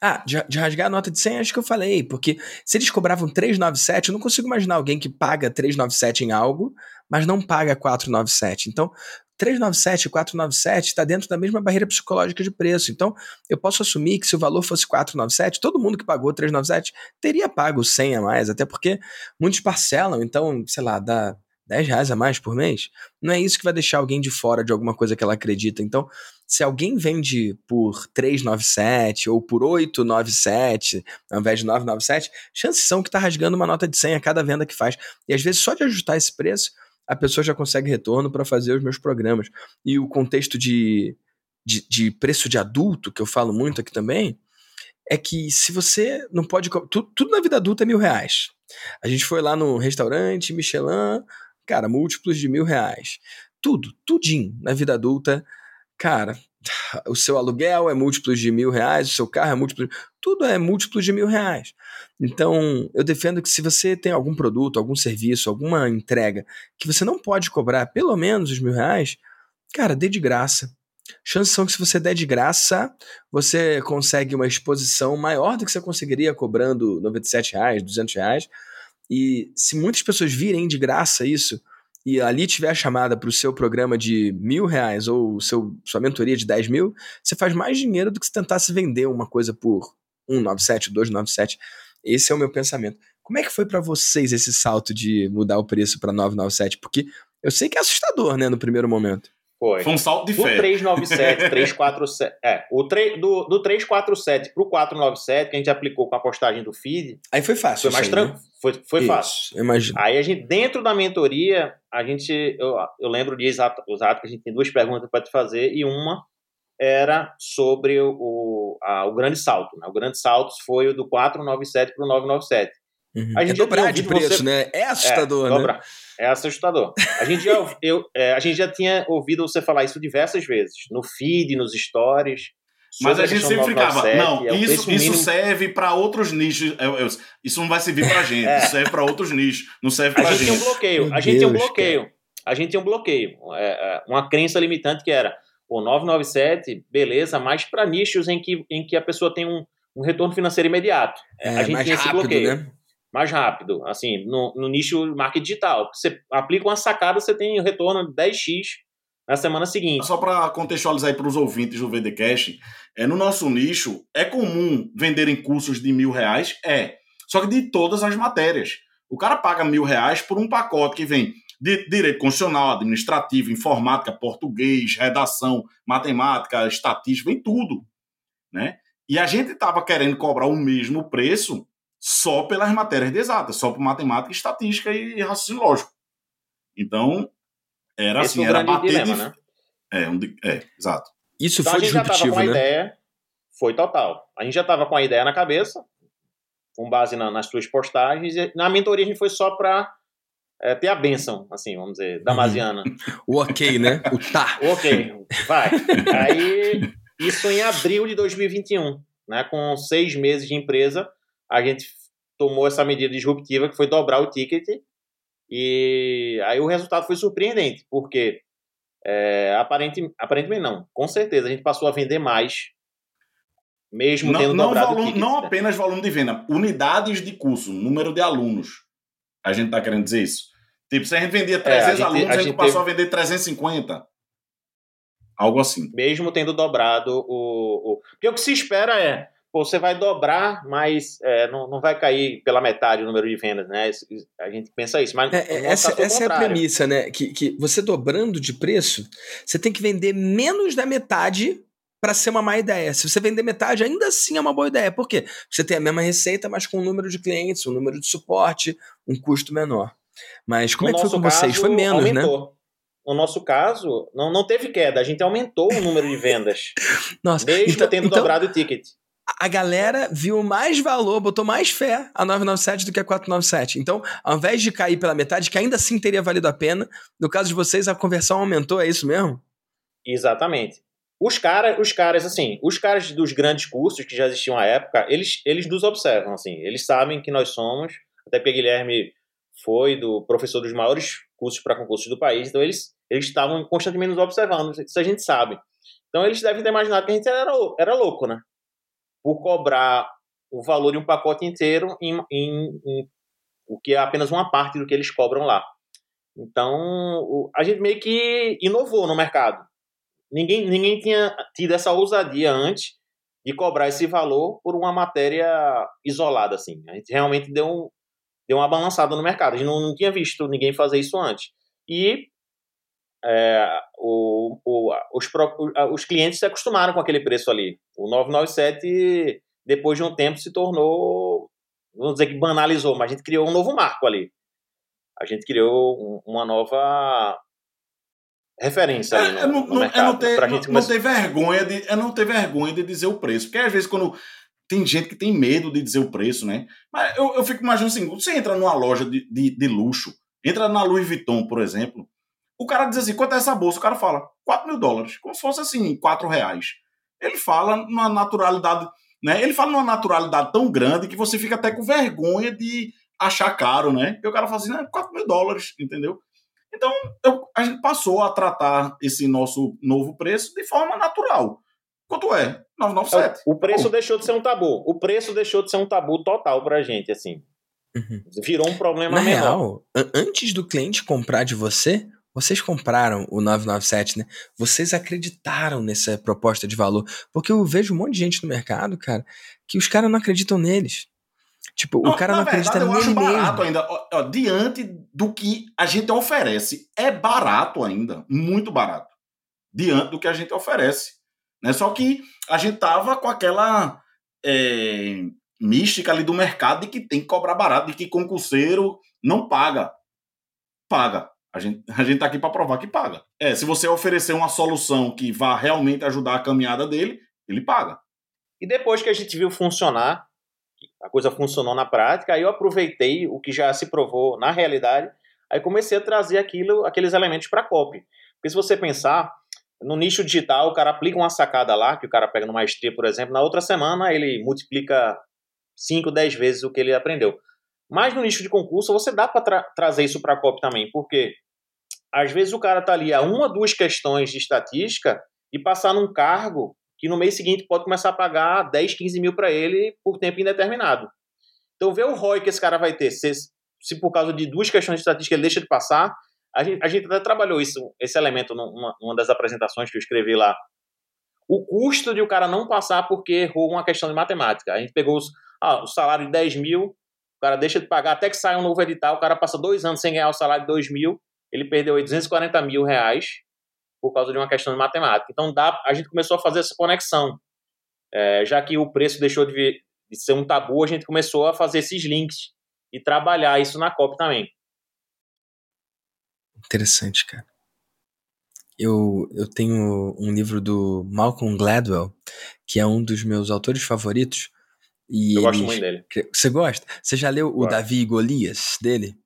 Speaker 1: Ah, de, de, rasgar a nota de 100, acho que eu falei, porque se eles cobravam 397, eu não consigo imaginar alguém que paga 397 em algo, mas não paga 497. Então, 397 e 497 está dentro da mesma barreira psicológica de preço. Então, eu posso assumir que se o valor fosse 497, todo mundo que pagou 397 teria pago 100 a mais, até porque muitos parcelam, então, sei lá, dá 10 reais a mais por mês, não é isso que vai deixar alguém de fora de alguma coisa que ela acredita. Então, se alguém vende por 397 ou por 897 ao invés de 997, chances são que está rasgando uma nota de 100 a cada venda que faz. E às vezes só de ajustar esse preço, a pessoa já consegue retorno para fazer os meus programas. E o contexto de, de, de preço de adulto, que eu falo muito aqui também, é que se você não pode. Tudo, tudo na vida adulta é mil reais. A gente foi lá no restaurante Michelin, cara, múltiplos de mil reais. Tudo, tudinho na vida adulta, cara, o seu aluguel é múltiplos de mil reais, o seu carro é múltiplo, tudo é múltiplos de mil reais. Então, eu defendo que se você tem algum produto, algum serviço, alguma entrega que você não pode cobrar pelo menos os mil reais, cara, dê de graça. Chances são que se você der de graça, você consegue uma exposição maior do que você conseguiria cobrando 97 reais, 200 reais, e se muitas pessoas virem de graça isso, e ali tiver a chamada para o seu programa de mil reais ou seu, sua mentoria de 10 mil, você faz mais dinheiro do que se tentasse vender uma coisa por 197, 297. Esse é o meu pensamento. Como é que foi para vocês esse salto de mudar o preço para 997? Porque eu sei que é assustador, né, no primeiro momento.
Speaker 3: Foi.
Speaker 2: Foi um salto de fé.
Speaker 3: Do 397, 347. É, o 3, do, do 347 pro 497, que a gente aplicou com a postagem do feed.
Speaker 1: Aí foi fácil.
Speaker 3: Foi mais tranquilo. Né? Foi, foi Isso, fácil.
Speaker 1: Imagino.
Speaker 3: Aí a gente, dentro da mentoria, a gente. Eu, eu lembro de exato, exato que a gente tem duas perguntas para te fazer, e uma era sobre o, a, o grande salto. Né? O grande salto foi o do 497 para o 997.
Speaker 1: Uhum. A gente é dobrar de preço, você... né? É assustador, é, né?
Speaker 3: É assustador. A gente, já, eu, é, a gente já tinha ouvido você falar isso diversas vezes, no feed, nos stories.
Speaker 2: Mas a, gente sempre ficava, não, é isso, isso serve para outros nichos. Eu, eu, isso não vai servir para gente, é. isso serve para outros nichos, não serve para
Speaker 3: gente.
Speaker 2: A gente
Speaker 3: tinha um bloqueio, Meu a gente Deus, tinha um bloqueio. Cara. A gente tinha um bloqueio, é, é, uma crença limitante que era, o 997, beleza, mas para nichos em que, em que a pessoa tem um, um retorno financeiro imediato.
Speaker 1: É, a gente tinha rápido, esse bloqueio. Né?
Speaker 3: Mais rápido, assim, no, no nicho marketing digital. Você aplica uma sacada, você tem retorno 10x na semana seguinte.
Speaker 2: Só para contextualizar aí para os ouvintes do VDCast, é, no nosso nicho, é comum venderem cursos de mil reais? É. Só que de todas as matérias. O cara paga mil reais por um pacote que vem de direito constitucional, administrativo, informática, português, redação, matemática, estatística, vem tudo. Né? E a gente estava querendo cobrar o mesmo preço só pelas matérias de exatas, só por matemática, estatística e raciocínio lógico. Então, era Esse assim, era bater dilema, de... né? É, um é, exato.
Speaker 1: Isso então, foi a gente já tava com a
Speaker 3: né? ideia, foi total. A gente já estava com a ideia na cabeça, com base na, nas suas postagens, e na mentoria a gente foi só para é, ter a benção, assim, vamos dizer, damasiana.
Speaker 1: Uhum. o ok, né? O tá.
Speaker 3: O ok, vai. Aí, isso em abril de 2021, né? Com seis meses de empresa, a gente tomou essa medida disruptiva que foi dobrar o ticket e aí o resultado foi surpreendente, porque é, aparente, aparentemente não, com certeza a gente passou a vender mais, mesmo não, tendo
Speaker 2: não
Speaker 3: dobrado
Speaker 2: volume,
Speaker 3: o ticket.
Speaker 2: Não apenas volume de venda, unidades de curso, número de alunos. A gente está querendo dizer isso. Tipo, se a gente vendia 300 é, a gente, alunos, a, a gente, gente passou teve... a vender 350. Algo assim.
Speaker 3: Mesmo tendo dobrado o, o. Porque o que se espera é você vai dobrar, mas é, não, não vai cair pela metade o número de vendas, né? A gente pensa isso, mas
Speaker 1: é, é essa, essa é a premissa, né? Que, que você dobrando de preço, você tem que vender menos da metade para ser uma má ideia. Se você vender metade, ainda assim é uma boa ideia. Por quê? Você tem a mesma receita, mas com um número de clientes, um número de suporte, um custo menor. Mas como no é que foi com caso, vocês? Foi menos, né? aumentou. né?
Speaker 3: No nosso caso, não, não teve queda, a gente aumentou o número de vendas.
Speaker 1: Nossa,
Speaker 3: mesmo então, tendo então, dobrado o ticket
Speaker 1: a galera viu mais valor, botou mais fé a 997 do que a 497. Então, ao invés de cair pela metade, que ainda assim teria valido a pena, no caso de vocês, a conversão aumentou, é isso mesmo?
Speaker 3: Exatamente. Os, cara, os caras, assim, os caras dos grandes cursos que já existiam à época, eles, eles nos observam, assim, eles sabem que nós somos, até porque Guilherme foi do professor dos maiores cursos para concursos do país, então eles eles estavam constantemente nos observando, isso a gente sabe. Então eles devem ter imaginado que a gente era, era louco, né? Por cobrar o valor de um pacote inteiro em, em, em o que é apenas uma parte do que eles cobram lá. Então, a gente meio que inovou no mercado. Ninguém, ninguém tinha tido essa ousadia antes de cobrar esse valor por uma matéria isolada, assim. A gente realmente deu, um, deu uma balançada no mercado. A gente não, não tinha visto ninguém fazer isso antes. E é, o, o, os, os clientes se acostumaram com aquele preço ali. O 997, depois de um tempo, se tornou, vamos dizer que banalizou, mas a gente criou um novo marco ali. A gente criou uma nova referência ali
Speaker 2: é, no, é, no, mercado. É não ter, não, não ter vergonha de, é não ter vergonha de dizer o preço. Porque às vezes quando tem gente que tem medo de dizer o preço, né? Mas eu, eu fico imaginando assim, você entra numa loja de, de, de luxo, entra na Louis Vuitton, por exemplo, o cara diz assim: quanto é essa bolsa? O cara fala: 4 mil dólares, como se fosse assim, 4 reais. Ele fala numa naturalidade, né? Ele fala numa naturalidade tão grande que você fica até com vergonha de achar caro, né? E o cara fala assim: né, 4 mil dólares, entendeu? Então, eu, a gente passou a tratar esse nosso novo preço de forma natural. Quanto é? 997.
Speaker 3: O preço deixou de ser um tabu. O preço deixou de ser um tabu total pra gente, assim. Uhum. Virou um problema
Speaker 1: Na
Speaker 3: menor.
Speaker 1: real, antes do cliente comprar de você, vocês compraram o 997, né? Vocês acreditaram nessa proposta de valor. Porque eu vejo um monte de gente no mercado, cara, que os caras não acreditam neles. Tipo, não, o cara não verdade, acredita eu nele acho
Speaker 2: barato mesmo. ainda. Ó, diante do que a gente oferece, é barato ainda. Muito barato. Diante do que a gente oferece. Né? Só que a gente tava com aquela é, mística ali do mercado de que tem que cobrar barato, de que concurseiro não paga. Paga. A gente, a gente tá aqui para provar que paga. É, se você oferecer uma solução que vá realmente ajudar a caminhada dele, ele paga.
Speaker 3: E depois que a gente viu funcionar, a coisa funcionou na prática, aí eu aproveitei o que já se provou na realidade, aí comecei a trazer aquilo, aqueles elementos para a copy. Porque se você pensar, no nicho digital, o cara aplica uma sacada lá, que o cara pega no maestria, por exemplo, na outra semana ele multiplica 5, 10 vezes o que ele aprendeu. Mas no nicho de concurso, você dá para tra trazer isso para a copy também, porque às vezes o cara tá ali a uma, duas questões de estatística e passar num cargo que no mês seguinte pode começar a pagar 10, 15 mil para ele por tempo indeterminado. Então, vê o ROI que esse cara vai ter. Se, se por causa de duas questões de estatística ele deixa de passar, a gente, a gente até trabalhou isso, esse elemento numa, numa das apresentações que eu escrevi lá. O custo de o cara não passar porque errou uma questão de matemática. A gente pegou os, ah, o salário de 10 mil, o cara deixa de pagar até que saia um novo edital, o cara passa dois anos sem ganhar o salário de 2 mil, ele perdeu 240 mil reais por causa de uma questão de matemática. Então dá, a gente começou a fazer essa conexão. É, já que o preço deixou de, vir, de, ser um tabu, a gente começou a fazer esses links e trabalhar isso na COP também.
Speaker 1: Interessante, cara. Eu, eu tenho um livro do Malcolm Gladwell, que é um dos meus autores favoritos.
Speaker 3: E eu gosto muito dele.
Speaker 1: Você gosta? Você já leu o Davi e Golias dele?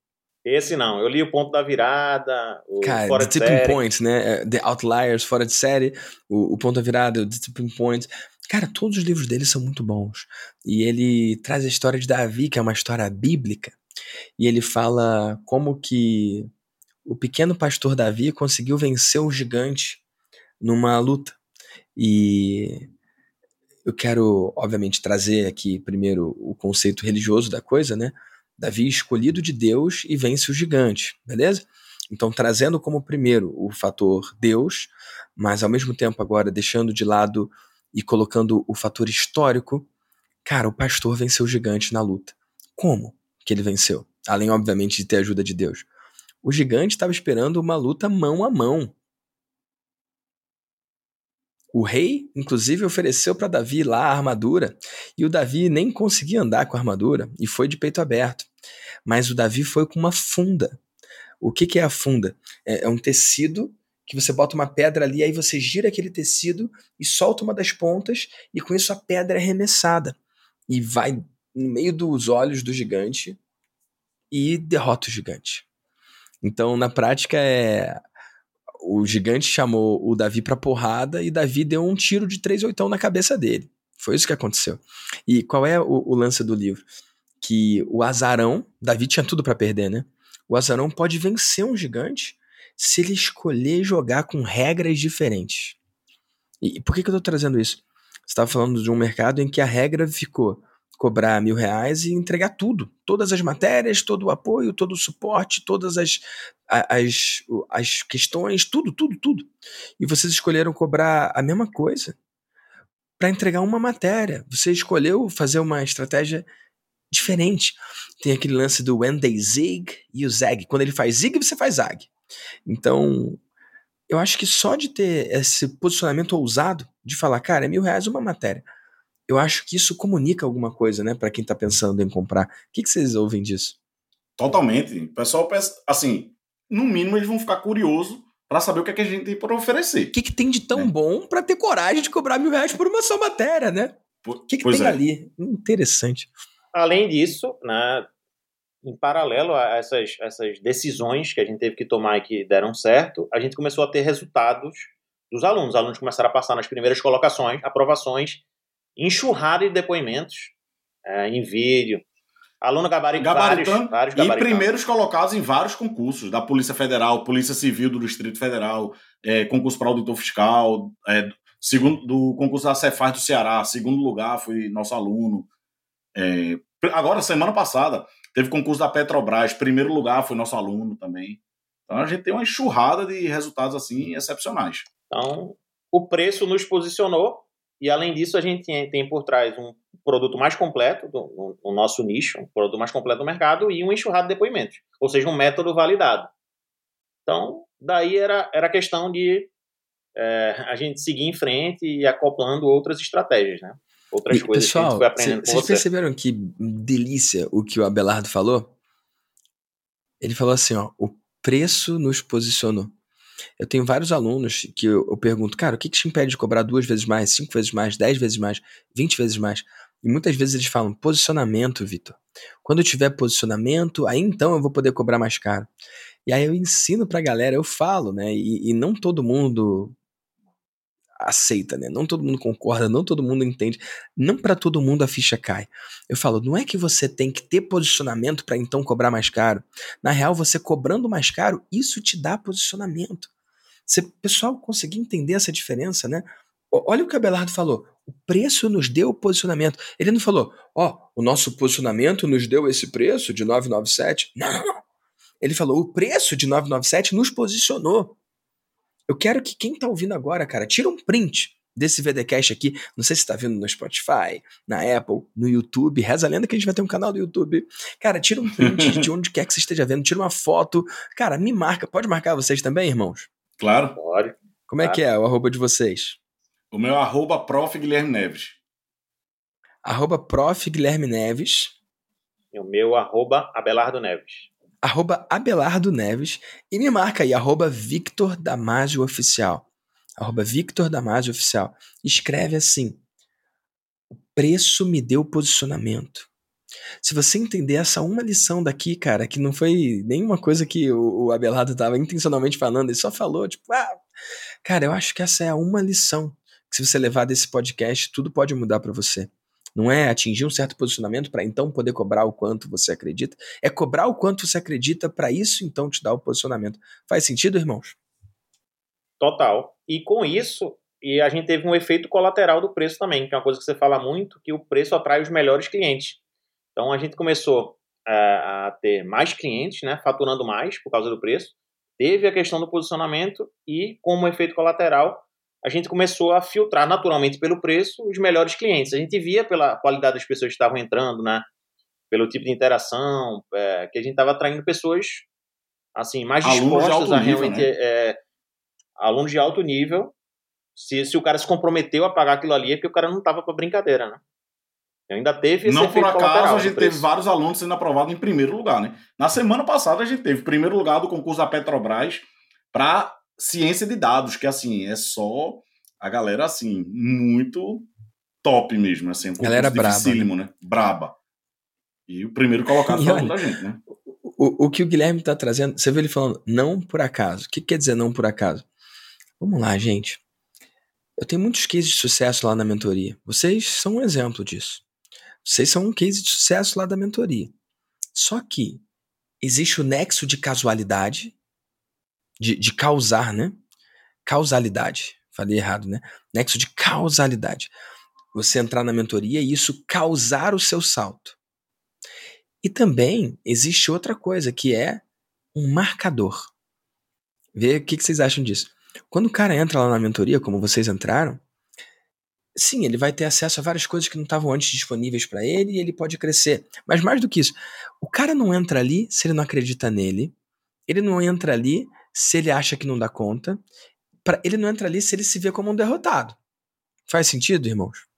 Speaker 3: Esse não, eu li o Ponto da Virada, o
Speaker 1: Cara,
Speaker 3: Fora
Speaker 1: The Tipping Points, né? É, The Outliers, Fora de Série, o, o Ponto da Virada, o The Tipping Points. Cara, todos os livros dele são muito bons. E ele traz a história de Davi, que é uma história bíblica. E ele fala como que o pequeno pastor Davi conseguiu vencer o gigante numa luta. E eu quero, obviamente, trazer aqui primeiro o conceito religioso da coisa, né? Davi escolhido de Deus e vence o gigante, beleza? Então, trazendo como primeiro o fator Deus, mas ao mesmo tempo agora deixando de lado e colocando o fator histórico, cara, o pastor venceu o gigante na luta. Como que ele venceu? Além, obviamente, de ter a ajuda de Deus. O gigante estava esperando uma luta mão a mão. O rei, inclusive, ofereceu para Davi lá a armadura, e o Davi nem conseguia andar com a armadura e foi de peito aberto. Mas o Davi foi com uma funda. O que, que é a funda? É, é um tecido que você bota uma pedra ali, aí você gira aquele tecido e solta uma das pontas, e com isso a pedra é arremessada e vai no meio dos olhos do gigante e derrota o gigante. Então, na prática, é o gigante chamou o Davi pra porrada e Davi deu um tiro de três oitão na cabeça dele. Foi isso que aconteceu. E qual é o, o lance do livro? Que o azarão, Davi tinha tudo para perder, né? O azarão pode vencer um gigante se ele escolher jogar com regras diferentes. E por que, que eu tô trazendo isso? Você estava falando de um mercado em que a regra ficou cobrar mil reais e entregar tudo, todas as matérias, todo o apoio, todo o suporte, todas as, as, as questões, tudo, tudo, tudo. E vocês escolheram cobrar a mesma coisa para entregar uma matéria. Você escolheu fazer uma estratégia diferente. Tem aquele lance do when they zig e o zag. Quando ele faz zig, você faz zag. Então, eu acho que só de ter esse posicionamento ousado de falar, cara, é mil reais uma matéria eu acho que isso comunica alguma coisa, né, para quem está pensando em comprar. O que, que vocês ouvem disso?
Speaker 2: Totalmente. O pessoal pensa, assim, no mínimo eles vão ficar curiosos para saber o que, é que a gente tem para oferecer.
Speaker 1: O que, que tem de tão é. bom para ter coragem de cobrar mil reais por uma só matéria, né? O que, que tem é. ali? Interessante.
Speaker 3: Além disso, né, em paralelo a essas, essas decisões que a gente teve que tomar e que deram certo, a gente começou a ter resultados dos alunos. Os alunos começaram a passar nas primeiras colocações, aprovações enxurrada de depoimentos é, em vídeo. Aluno gabaritando, vários, vários.
Speaker 2: E primeiros colocados em vários concursos, da Polícia Federal, Polícia Civil do Distrito Federal, é, concurso para auditor fiscal, é, segundo, do concurso da Cefaz do Ceará, segundo lugar foi nosso aluno. É, agora, semana passada, teve concurso da Petrobras, primeiro lugar foi nosso aluno também. Então a gente tem uma enxurrada de resultados assim excepcionais.
Speaker 3: Então, o preço nos posicionou e além disso, a gente tem, por trás um produto mais completo do, no, no, nosso nicho, um produto mais completo do mercado e um enxurrado de depoimentos, ou seja, um método validado. Então, daí era, era questão de é, a gente seguir em frente e acoplando outras estratégias, né? Outras
Speaker 1: e, coisas pessoal, que a gente foi aprendendo cê, com Vocês você. perceberam que delícia o que o Abelardo falou? Ele falou assim, ó, o preço nos posicionou. Eu tenho vários alunos que eu, eu pergunto, cara, o que, que te impede de cobrar duas vezes mais, cinco vezes mais, dez vezes mais, vinte vezes mais? E muitas vezes eles falam posicionamento, Vitor. Quando eu tiver posicionamento, aí então eu vou poder cobrar mais caro. E aí eu ensino pra galera, eu falo, né? E, e não todo mundo aceita, né? Não todo mundo concorda, não todo mundo entende, não para todo mundo a ficha cai. Eu falo, não é que você tem que ter posicionamento para então cobrar mais caro. Na real, você cobrando mais caro, isso te dá posicionamento. Se o pessoal conseguir entender essa diferença, né? Olha o que o Abelardo falou. O preço nos deu o posicionamento. Ele não falou, ó, oh, o nosso posicionamento nos deu esse preço de 997. Não, não, não. Ele falou, o preço de 997 nos posicionou. Eu quero que quem tá ouvindo agora, cara, tira um print desse VDcast aqui. Não sei se tá vindo no Spotify, na Apple, no YouTube. Reza a lenda que a gente vai ter um canal do YouTube. Cara, tira um print de onde quer que você esteja vendo, tira uma foto. Cara, me marca. Pode marcar vocês também, irmãos?
Speaker 2: Claro.
Speaker 3: Pode.
Speaker 1: Como é que é o arroba de vocês?
Speaker 2: O meu é arroba prof. Guilherme Neves.
Speaker 1: Arroba prof. Guilherme Neves.
Speaker 3: E o meu arroba Abelardo Neves
Speaker 1: arroba Abelardo Neves e me marca aí, arroba Victor Damasio Oficial. Arroba Victor Damasio Oficial. Escreve assim, o preço me deu posicionamento. Se você entender essa uma lição daqui, cara, que não foi nenhuma coisa que o, o Abelardo estava intencionalmente falando, ele só falou, tipo, ah, cara, eu acho que essa é a uma lição que se você levar desse podcast, tudo pode mudar para você. Não é atingir um certo posicionamento para então poder cobrar o quanto você acredita. É cobrar o quanto você acredita para isso então te dar o posicionamento. Faz sentido, irmãos?
Speaker 3: Total. E com isso, e a gente teve um efeito colateral do preço também, que é uma coisa que você fala muito, que o preço atrai os melhores clientes. Então a gente começou a, é, a ter mais clientes, né, faturando mais por causa do preço. Teve a questão do posicionamento e, como efeito colateral, a gente começou a filtrar naturalmente pelo preço os melhores clientes. A gente via pela qualidade das pessoas que estavam entrando, né? Pelo tipo de interação, é, que a gente estava atraindo pessoas assim mais dispostas a
Speaker 2: nível,
Speaker 3: realmente
Speaker 2: né?
Speaker 3: é, alunos de alto nível. Se, se o cara se comprometeu a pagar aquilo ali, é porque o cara não estava para brincadeira, né? ainda teve esse
Speaker 2: Não por acaso a gente teve vários alunos sendo aprovados em primeiro lugar, né? Na semana passada a gente teve primeiro lugar do concurso da Petrobras para ciência de dados, que assim, é só a galera assim, muito top mesmo, assim, um
Speaker 1: galera braba, né?
Speaker 2: né? Braba. E o primeiro colocado foi da gente, né?
Speaker 1: O, o que o Guilherme tá trazendo, você vê ele falando não por acaso. O que quer dizer não por acaso? Vamos lá, gente. Eu tenho muitos cases de sucesso lá na mentoria. Vocês são um exemplo disso. Vocês são um case de sucesso lá da mentoria. Só que existe o nexo de casualidade de, de causar, né? Causalidade. Falei errado, né? Nexo de causalidade. Você entrar na mentoria e isso causar o seu salto. E também existe outra coisa que é um marcador. Vê o que, que vocês acham disso. Quando o cara entra lá na mentoria, como vocês entraram, sim, ele vai ter acesso a várias coisas que não estavam antes disponíveis para ele e ele pode crescer. Mas mais do que isso, o cara não entra ali se ele não acredita nele, ele não entra ali se ele acha que não dá conta. Pra, ele não entra ali se ele se vê como um derrotado. Faz sentido, irmãos?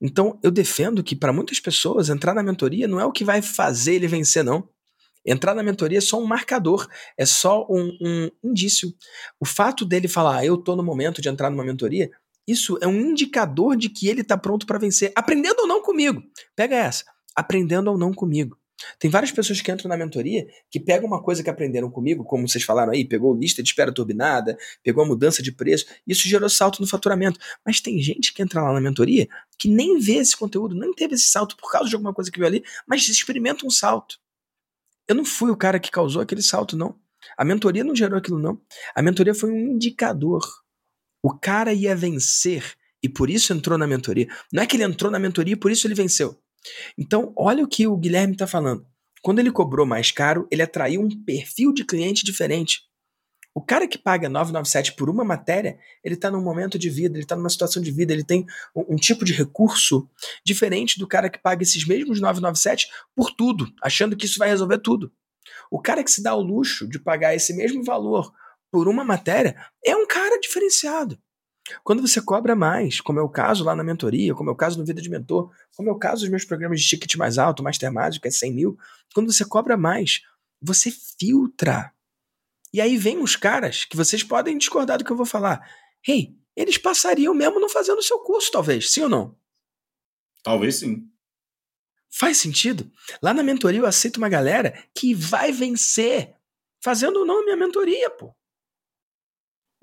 Speaker 1: Então, eu defendo que para muitas pessoas entrar na mentoria não é o que vai fazer ele vencer, não. Entrar na mentoria é só um marcador, é só um, um indício. O fato dele falar, ah, eu estou no momento de entrar numa mentoria, isso é um indicador de que ele está pronto para vencer, aprendendo ou não comigo. Pega essa, aprendendo ou não comigo. Tem várias pessoas que entram na mentoria que pegam uma coisa que aprenderam comigo, como vocês falaram aí, pegou lista de espera turbinada, pegou a mudança de preço, isso gerou salto no faturamento. Mas tem gente que entra lá na mentoria que nem vê esse conteúdo, nem teve esse salto por causa de alguma coisa que viu ali, mas experimenta um salto. Eu não fui o cara que causou aquele salto, não. A mentoria não gerou aquilo, não. A mentoria foi um indicador. O cara ia vencer e por isso entrou na mentoria. Não é que ele entrou na mentoria e por isso ele venceu. Então, olha o que o Guilherme está falando. Quando ele cobrou mais caro, ele atraiu um perfil de cliente diferente. O cara que paga 997 por uma matéria, ele está num momento de vida, ele está numa situação de vida, ele tem um, um, tipo de recurso diferente do cara que paga esses mesmos 997 por tudo, achando que isso vai resolver tudo. O cara que se dá o luxo de pagar esse mesmo valor por uma matéria é um cara diferenciado. Quando você cobra mais, como é o caso lá na mentoria, como é o caso no Vida de Mentor, como é o caso dos meus programas de ticket mais alto, Master Mágico, que é 100 mil, quando você cobra mais, você filtra. E aí vem os caras que vocês podem discordar do que eu vou falar. Hey, eles passariam mesmo não fazendo o seu curso, talvez, sim ou não?
Speaker 2: Talvez sim.
Speaker 1: Faz sentido? Lá na mentoria eu aceito uma galera que vai vencer fazendo ou não a minha mentoria, pô.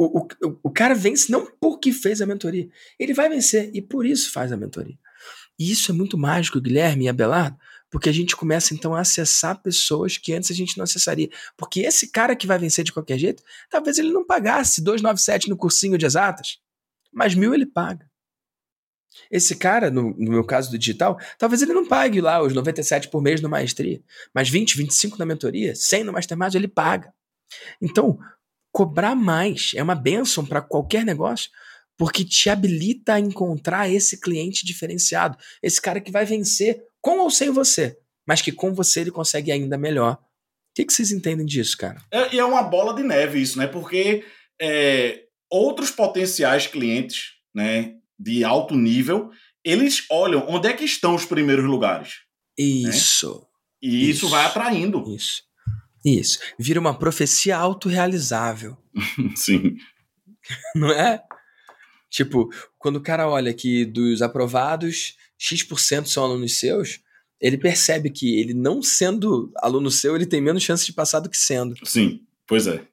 Speaker 1: O, o, o cara vence não porque fez a mentoria. Ele vai vencer e por isso faz a mentoria. E isso é muito mágico, Guilherme e Abelardo, porque a gente começa então a acessar pessoas que antes a gente não acessaria. Porque esse cara que vai vencer de qualquer jeito, talvez ele não pagasse 297 no cursinho de exatas, mas mil ele paga. Esse cara, no, no, meu caso do digital, talvez ele não pague lá os 97 por mês no maestria, mas 20, 25 na mentoria, 100 no mastermind, ele paga. Então, cobrar mais é uma benção para qualquer negócio, porque te habilita a encontrar esse cliente diferenciado, esse cara que vai vencer com ou sem você, mas que com você ele consegue ainda melhor. O que, que vocês entendem disso, cara?
Speaker 2: É, e é uma bola de neve isso, né? Porque é, outros potenciais clientes, né, de alto nível, eles olham onde é que estão os primeiros lugares.
Speaker 1: Né? Isso. Né?
Speaker 2: E isso, isso vai atraindo.
Speaker 1: Isso. Isso. Vira uma profecia autorrealizável.
Speaker 2: Sim.
Speaker 1: Não é? Tipo, quando o cara olha que dos aprovados, X% são alunos seus, ele percebe que ele não sendo aluno seu, ele tem menos chance de passar do que sendo.
Speaker 2: Sim, pois é.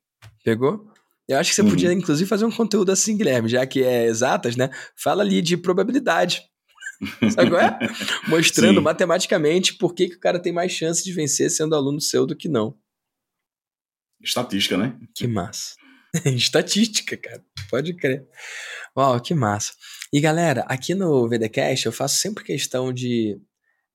Speaker 1: Pegou? Eu acho que você uhum. podia, inclusive, fazer um conteúdo assim, Guilherme, já que é exatas, né? Fala ali de probabilidade. Sabe qual é? Mostrando Sim. matematicamente por que, que o cara tem mais chance de vencer sendo aluno seu do que não.
Speaker 2: Estatística, né?
Speaker 1: Que massa. Estatística, cara. Pode crer. Uau, que massa. E galera, aqui no VDCast eu faço sempre questão de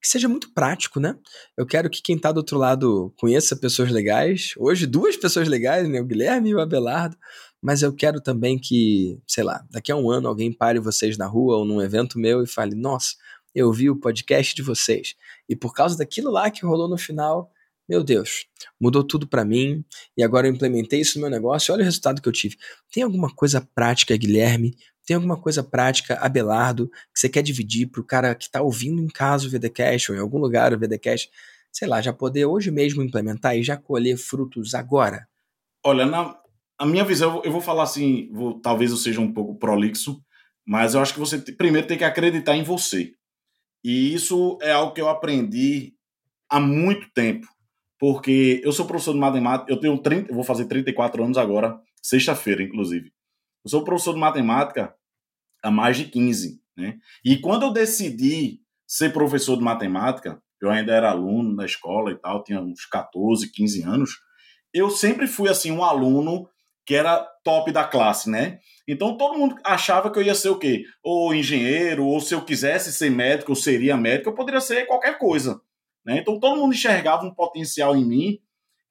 Speaker 1: que seja muito prático, né? Eu quero que quem está do outro lado conheça pessoas legais. Hoje, duas pessoas legais, né? O Guilherme e o Abelardo. Mas eu quero também que, sei lá, daqui a um ano alguém pare vocês na rua ou num evento meu e fale: Nossa, eu vi o podcast de vocês. E por causa daquilo lá que rolou no final, meu Deus, mudou tudo para mim e agora eu implementei isso no meu negócio. Olha o resultado que eu tive. Tem alguma coisa prática, Guilherme, tem alguma coisa prática, Abelardo, que você quer dividir para o cara que está ouvindo em casa o VDCast ou em algum lugar o VDCast, sei lá, já poder hoje mesmo implementar e já colher frutos agora?
Speaker 2: Olha, na a minha visão, eu vou falar assim, vou, talvez eu seja um pouco prolixo, mas eu acho que você primeiro tem que acreditar em você. E isso é algo que eu aprendi há muito tempo, porque eu sou professor de matemática, eu tenho 30, eu vou fazer 34 anos agora, sexta-feira, inclusive. Eu sou professor de matemática há mais de 15, né? E quando eu decidi ser professor de matemática, eu ainda era aluno da escola e tal, tinha uns 14, 15 anos, eu sempre fui assim um aluno que era top da classe, né? Então todo mundo achava que eu ia ser o quê? Ou engenheiro, ou se eu quisesse ser médico, eu seria médico, eu poderia ser qualquer coisa. Né? Então todo mundo enxergava um potencial em mim,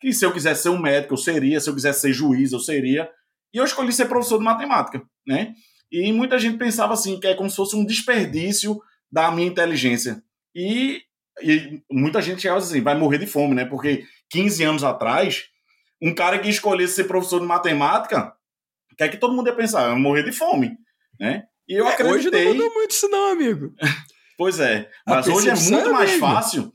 Speaker 2: que se eu quisesse ser um médico, eu seria, se eu quisesse ser juiz, eu seria. E eu escolhi ser professor de matemática, né? E muita gente pensava assim, que é como se fosse um desperdício da minha inteligência. E, e muita gente chegava assim, vai morrer de fome, né? Porque 15 anos atrás, um cara que escolhesse ser professor de matemática, que é que todo mundo ia pensar? Eu morrer de fome, né? E eu é, acreditei...
Speaker 1: Hoje não mudou muito isso não, amigo.
Speaker 2: pois é, mas hoje é muito é mais fácil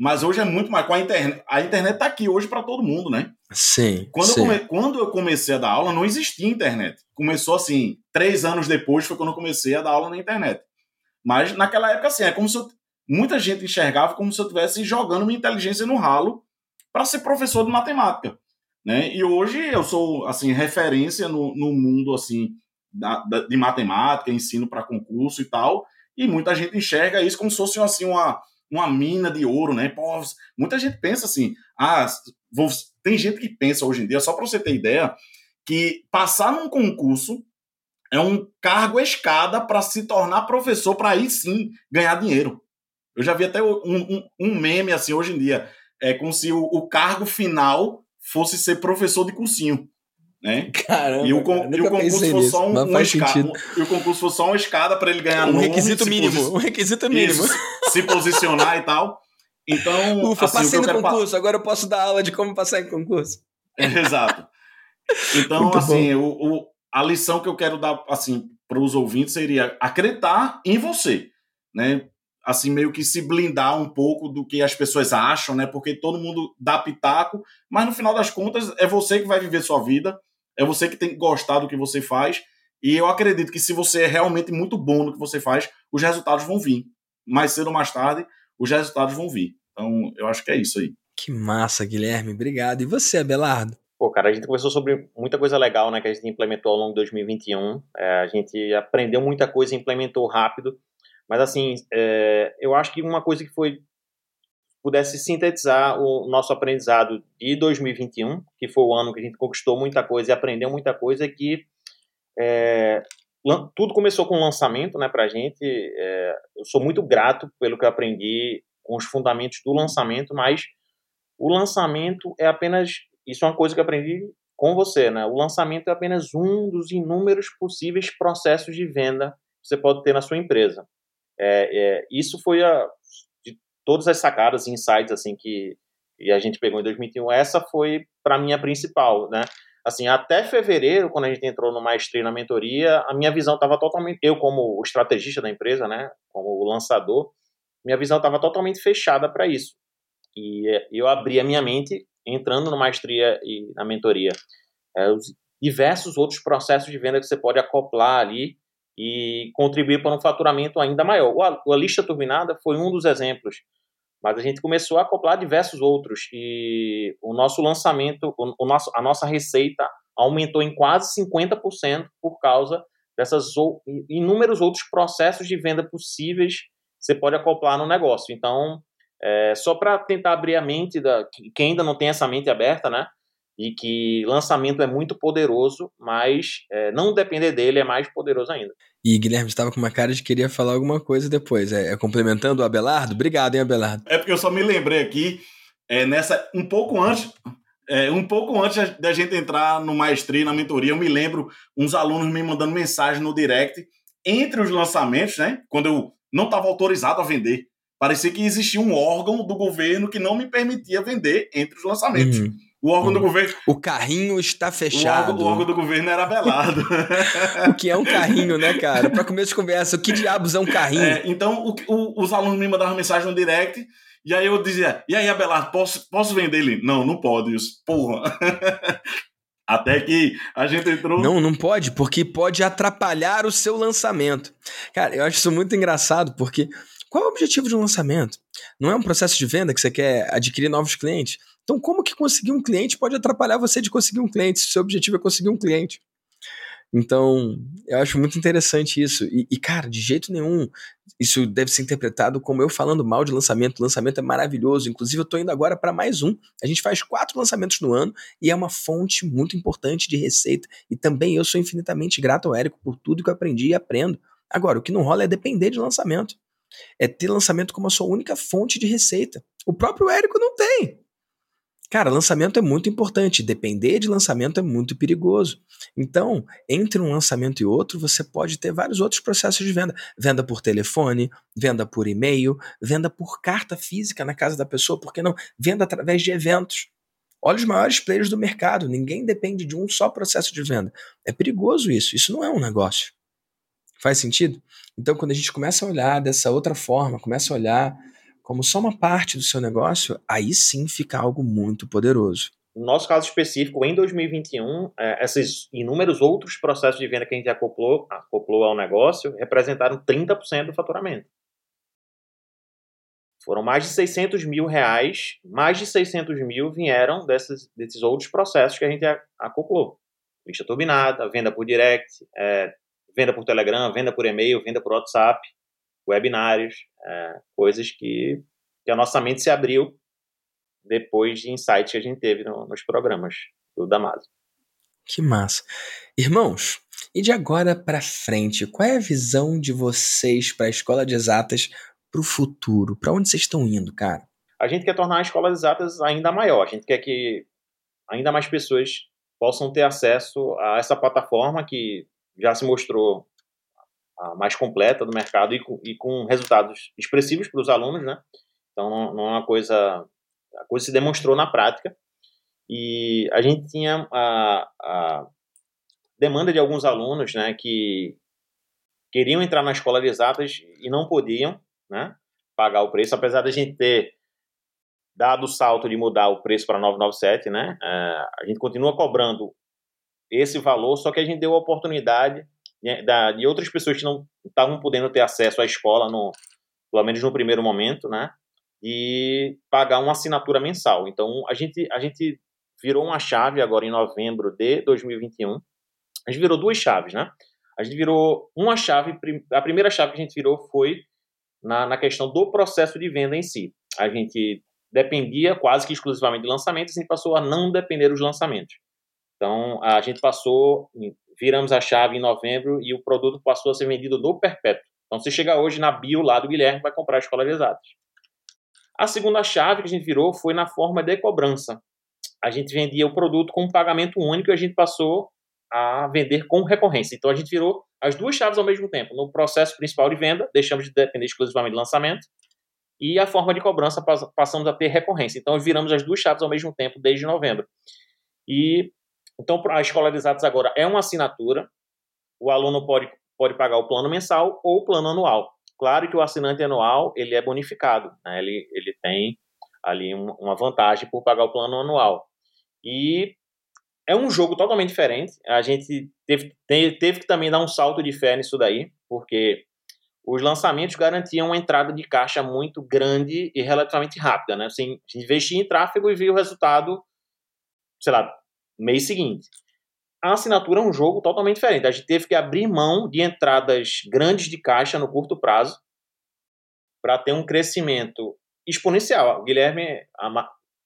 Speaker 2: mas hoje é muito mais com a internet. A internet está aqui hoje para todo mundo, né?
Speaker 1: Sim.
Speaker 2: Quando,
Speaker 1: sim.
Speaker 2: Eu come... quando eu comecei a dar aula, não existia internet. Começou assim, três anos depois foi quando eu comecei a dar aula na internet. Mas naquela época, assim, é como se eu... muita gente enxergava como se eu estivesse jogando minha inteligência no ralo para ser professor de matemática. Né? E hoje eu sou assim referência no, no mundo assim da, da, de matemática, ensino para concurso e tal. E muita gente enxerga isso como se fosse assim uma uma mina de ouro, né? Pô, muita gente pensa assim, ah, vou... tem gente que pensa hoje em dia, só para você ter ideia, que passar num concurso é um cargo escada para se tornar professor, para aí sim ganhar dinheiro. Eu já vi até um, um, um, meme assim hoje em dia, é como se o, o cargo final fosse ser professor de cursinho. Né?
Speaker 1: Caramba,
Speaker 2: e o, cara, e o concurso fosse só um, um escada, e o concurso fosse só uma escada para ele ganhar
Speaker 1: um nome, requisito mínimo, um requisito mínimo,
Speaker 2: isso, se posicionar e tal. Então,
Speaker 1: Ufa, assim, passei no concurso, agora eu posso dar aula de como passar em concurso.
Speaker 2: É, exato. Então, Muito assim, o, o, a lição que eu quero dar assim para os ouvintes seria acreditar em você, né? Assim, meio que se blindar um pouco do que as pessoas acham, né? Porque todo mundo dá pitaco, mas no final das contas é você que vai viver sua vida é você que tem que gostar do que você faz. E eu acredito que se você é realmente muito bom no que você faz, os resultados vão vir. mais cedo ou mais tarde, os resultados vão vir. Então, eu acho que é isso aí.
Speaker 1: Que massa, Guilherme. Obrigado. E você, Abelardo?
Speaker 3: Pô, cara, a gente conversou sobre muita coisa legal, né, que a gente implementou ao longo de 2021. É, a gente aprendeu muita coisa e implementou rápido. Mas, assim, é, eu acho que uma coisa que foi pudesse sintetizar o nosso aprendizado de 2021, que foi o ano que a gente conquistou muita coisa e aprendeu muita coisa, que é, tudo começou com o lançamento, né, pra gente. É, eu sou muito grato pelo que eu aprendi com os fundamentos do lançamento, mas o lançamento é apenas, isso é uma coisa que eu aprendi com você, né? O lançamento é apenas um dos inúmeros possíveis processos de venda que você pode ter na sua empresa. É, é, isso foi a, todas as sacadas e insights assim que, que a gente pegou em 2021. Essa foi para mim a principal, né? assim, até fevereiro, quando a gente entrou no maestria na mentoria, a minha visão estava totalmente, eu como o estrategista da empresa, né, como o lançador, minha visão estava totalmente fechada para isso. E eu abri a minha mente entrando no maestria e na mentoria. É, os diversos outros processos de venda que você pode acoplar ali e contribuir para um faturamento ainda maior. O, a lista turbinada foi um dos exemplos mas a gente começou a acoplar diversos outros e o nosso lançamento, o, nosso, a nossa receita aumentou em quase 50% por causa dessas inúmeros outros processos de venda possíveis que você pode acoplar no negócio. Então, é, só para tentar abrir a mente da quem ainda não tem essa mente aberta, né? E que lançamento é muito poderoso, mas é, não depender dele é mais poderoso ainda.
Speaker 1: E Guilherme estava com uma cara de queria falar alguma coisa depois. É, é, complementando o Abelardo? Obrigado, hein, Abelardo?
Speaker 2: É porque eu só me lembrei aqui, é, nessa um pouco antes, é, um pouco antes da gente entrar no maestria, na mentoria, eu me lembro uns alunos me mandando mensagem no direct entre os lançamentos, né? Quando eu não estava autorizado a vender. Parecia que existia um órgão do governo que não me permitia vender entre os lançamentos. Uhum. O órgão hum. do governo.
Speaker 1: O carrinho está fechado.
Speaker 2: O órgão, o órgão do governo era velado.
Speaker 1: o que é um carrinho, né, cara? Para começo de conversa, o que diabos é um carrinho? É,
Speaker 2: então, o, o, os alunos me mandavam mensagem no direct. E aí eu dizia, e aí, Abelardo, posso, posso vender ele? Não, não pode. Isso, porra. Até que a gente entrou.
Speaker 1: Não, não pode, porque pode atrapalhar o seu lançamento. Cara, eu acho isso muito engraçado, porque qual é o objetivo de um lançamento? Não é um processo de venda que você quer adquirir novos clientes? Então, como que conseguir um cliente pode atrapalhar você de conseguir um cliente, se o seu objetivo é conseguir um cliente? Então, eu acho muito interessante isso. E, e, cara, de jeito nenhum, isso deve ser interpretado como eu falando mal de lançamento. O lançamento é maravilhoso. Inclusive, eu estou indo agora para mais um. A gente faz quatro lançamentos no ano e é uma fonte muito importante de receita. E também eu sou infinitamente grato ao Érico por tudo que eu aprendi e aprendo. Agora, o que não rola é depender de lançamento. É ter lançamento como a sua única fonte de receita. O próprio Érico não tem. Cara, lançamento é muito importante, depender de lançamento é muito perigoso. Então, entre um lançamento e outro, você pode ter vários outros processos de venda: venda por telefone, venda por e-mail, venda por carta física na casa da pessoa, por que não? Venda através de eventos. Olha os maiores players do mercado, ninguém depende de um só processo de venda. É perigoso isso, isso não é um negócio. Faz sentido? Então, quando a gente começa a olhar dessa outra forma, começa a olhar como só uma parte do seu negócio, aí sim fica algo muito poderoso.
Speaker 3: No nosso caso específico, em 2021, é, esses inúmeros outros processos de venda que a gente acoplou, acoplou ao negócio representaram 30% do faturamento. Foram mais de 600 mil reais, mais de 600 mil vieram desses, desses outros processos que a gente acoplou. Lista turbinada, venda por direct, é, venda por Telegram, venda por e-mail, venda por WhatsApp webinários, é, coisas que, que a nossa mente se abriu depois de insights que a gente teve no, nos programas do Damaso.
Speaker 1: Que massa. Irmãos, e de agora para frente, qual é a visão de vocês para a escola de exatas para o futuro? Para onde vocês estão indo, cara?
Speaker 3: A gente quer tornar a escola de exatas ainda maior. A gente quer que ainda mais pessoas possam ter acesso a essa plataforma que já se mostrou mais completa do mercado e com, e com resultados expressivos para os alunos, né? Então não, é uma coisa, a coisa se demonstrou na prática e a gente tinha a, a demanda de alguns alunos, né, que queriam entrar na escola de exatas e não podiam, né, pagar o preço, apesar da gente ter dado o salto de mudar o preço para 997, né, é, a gente continua cobrando esse valor, só que a gente deu a oportunidade de, da, de outras pessoas que não estavam podendo ter acesso à escola no, pelo menos no primeiro momento, né? E pagar uma assinatura mensal. Então, a gente, a gente virou uma chave agora em novembro de 2021. A gente virou duas chaves, né? A gente virou uma chave, a primeira chave que a gente virou foi na, na questão do processo de venda em si. A gente dependia quase que exclusivamente de lançamentos, e passou a não depender dos lançamentos. Então, a gente passou, viramos a chave em novembro e o produto passou a ser vendido no perpétuo. Então, você chega hoje na bio lá do Guilherme, vai comprar a Escola de Exatas. A segunda chave que a gente virou foi na forma de cobrança. A gente vendia o produto com um pagamento único e a gente passou a vender com recorrência. Então, a gente virou as duas chaves ao mesmo tempo. No processo principal de venda, deixamos de depender exclusivamente do lançamento e a forma de cobrança passamos a ter recorrência. Então, viramos as duas chaves ao mesmo tempo desde novembro. E então, a Escola de Exatos agora é uma assinatura. O aluno pode, pode pagar o plano mensal ou o plano anual. Claro que o assinante anual ele é bonificado, né? ele, ele tem ali um, uma vantagem por pagar o plano anual. E é um jogo totalmente diferente. A gente teve, teve que também dar um salto de fé nisso daí, porque os lançamentos garantiam uma entrada de caixa muito grande e relativamente rápida. Né? Assim, a gente investia em tráfego e viu o resultado, sei lá, mês seguinte. A assinatura é um jogo totalmente diferente. A gente teve que abrir mão de entradas grandes de caixa no curto prazo para ter um crescimento exponencial. O Guilherme,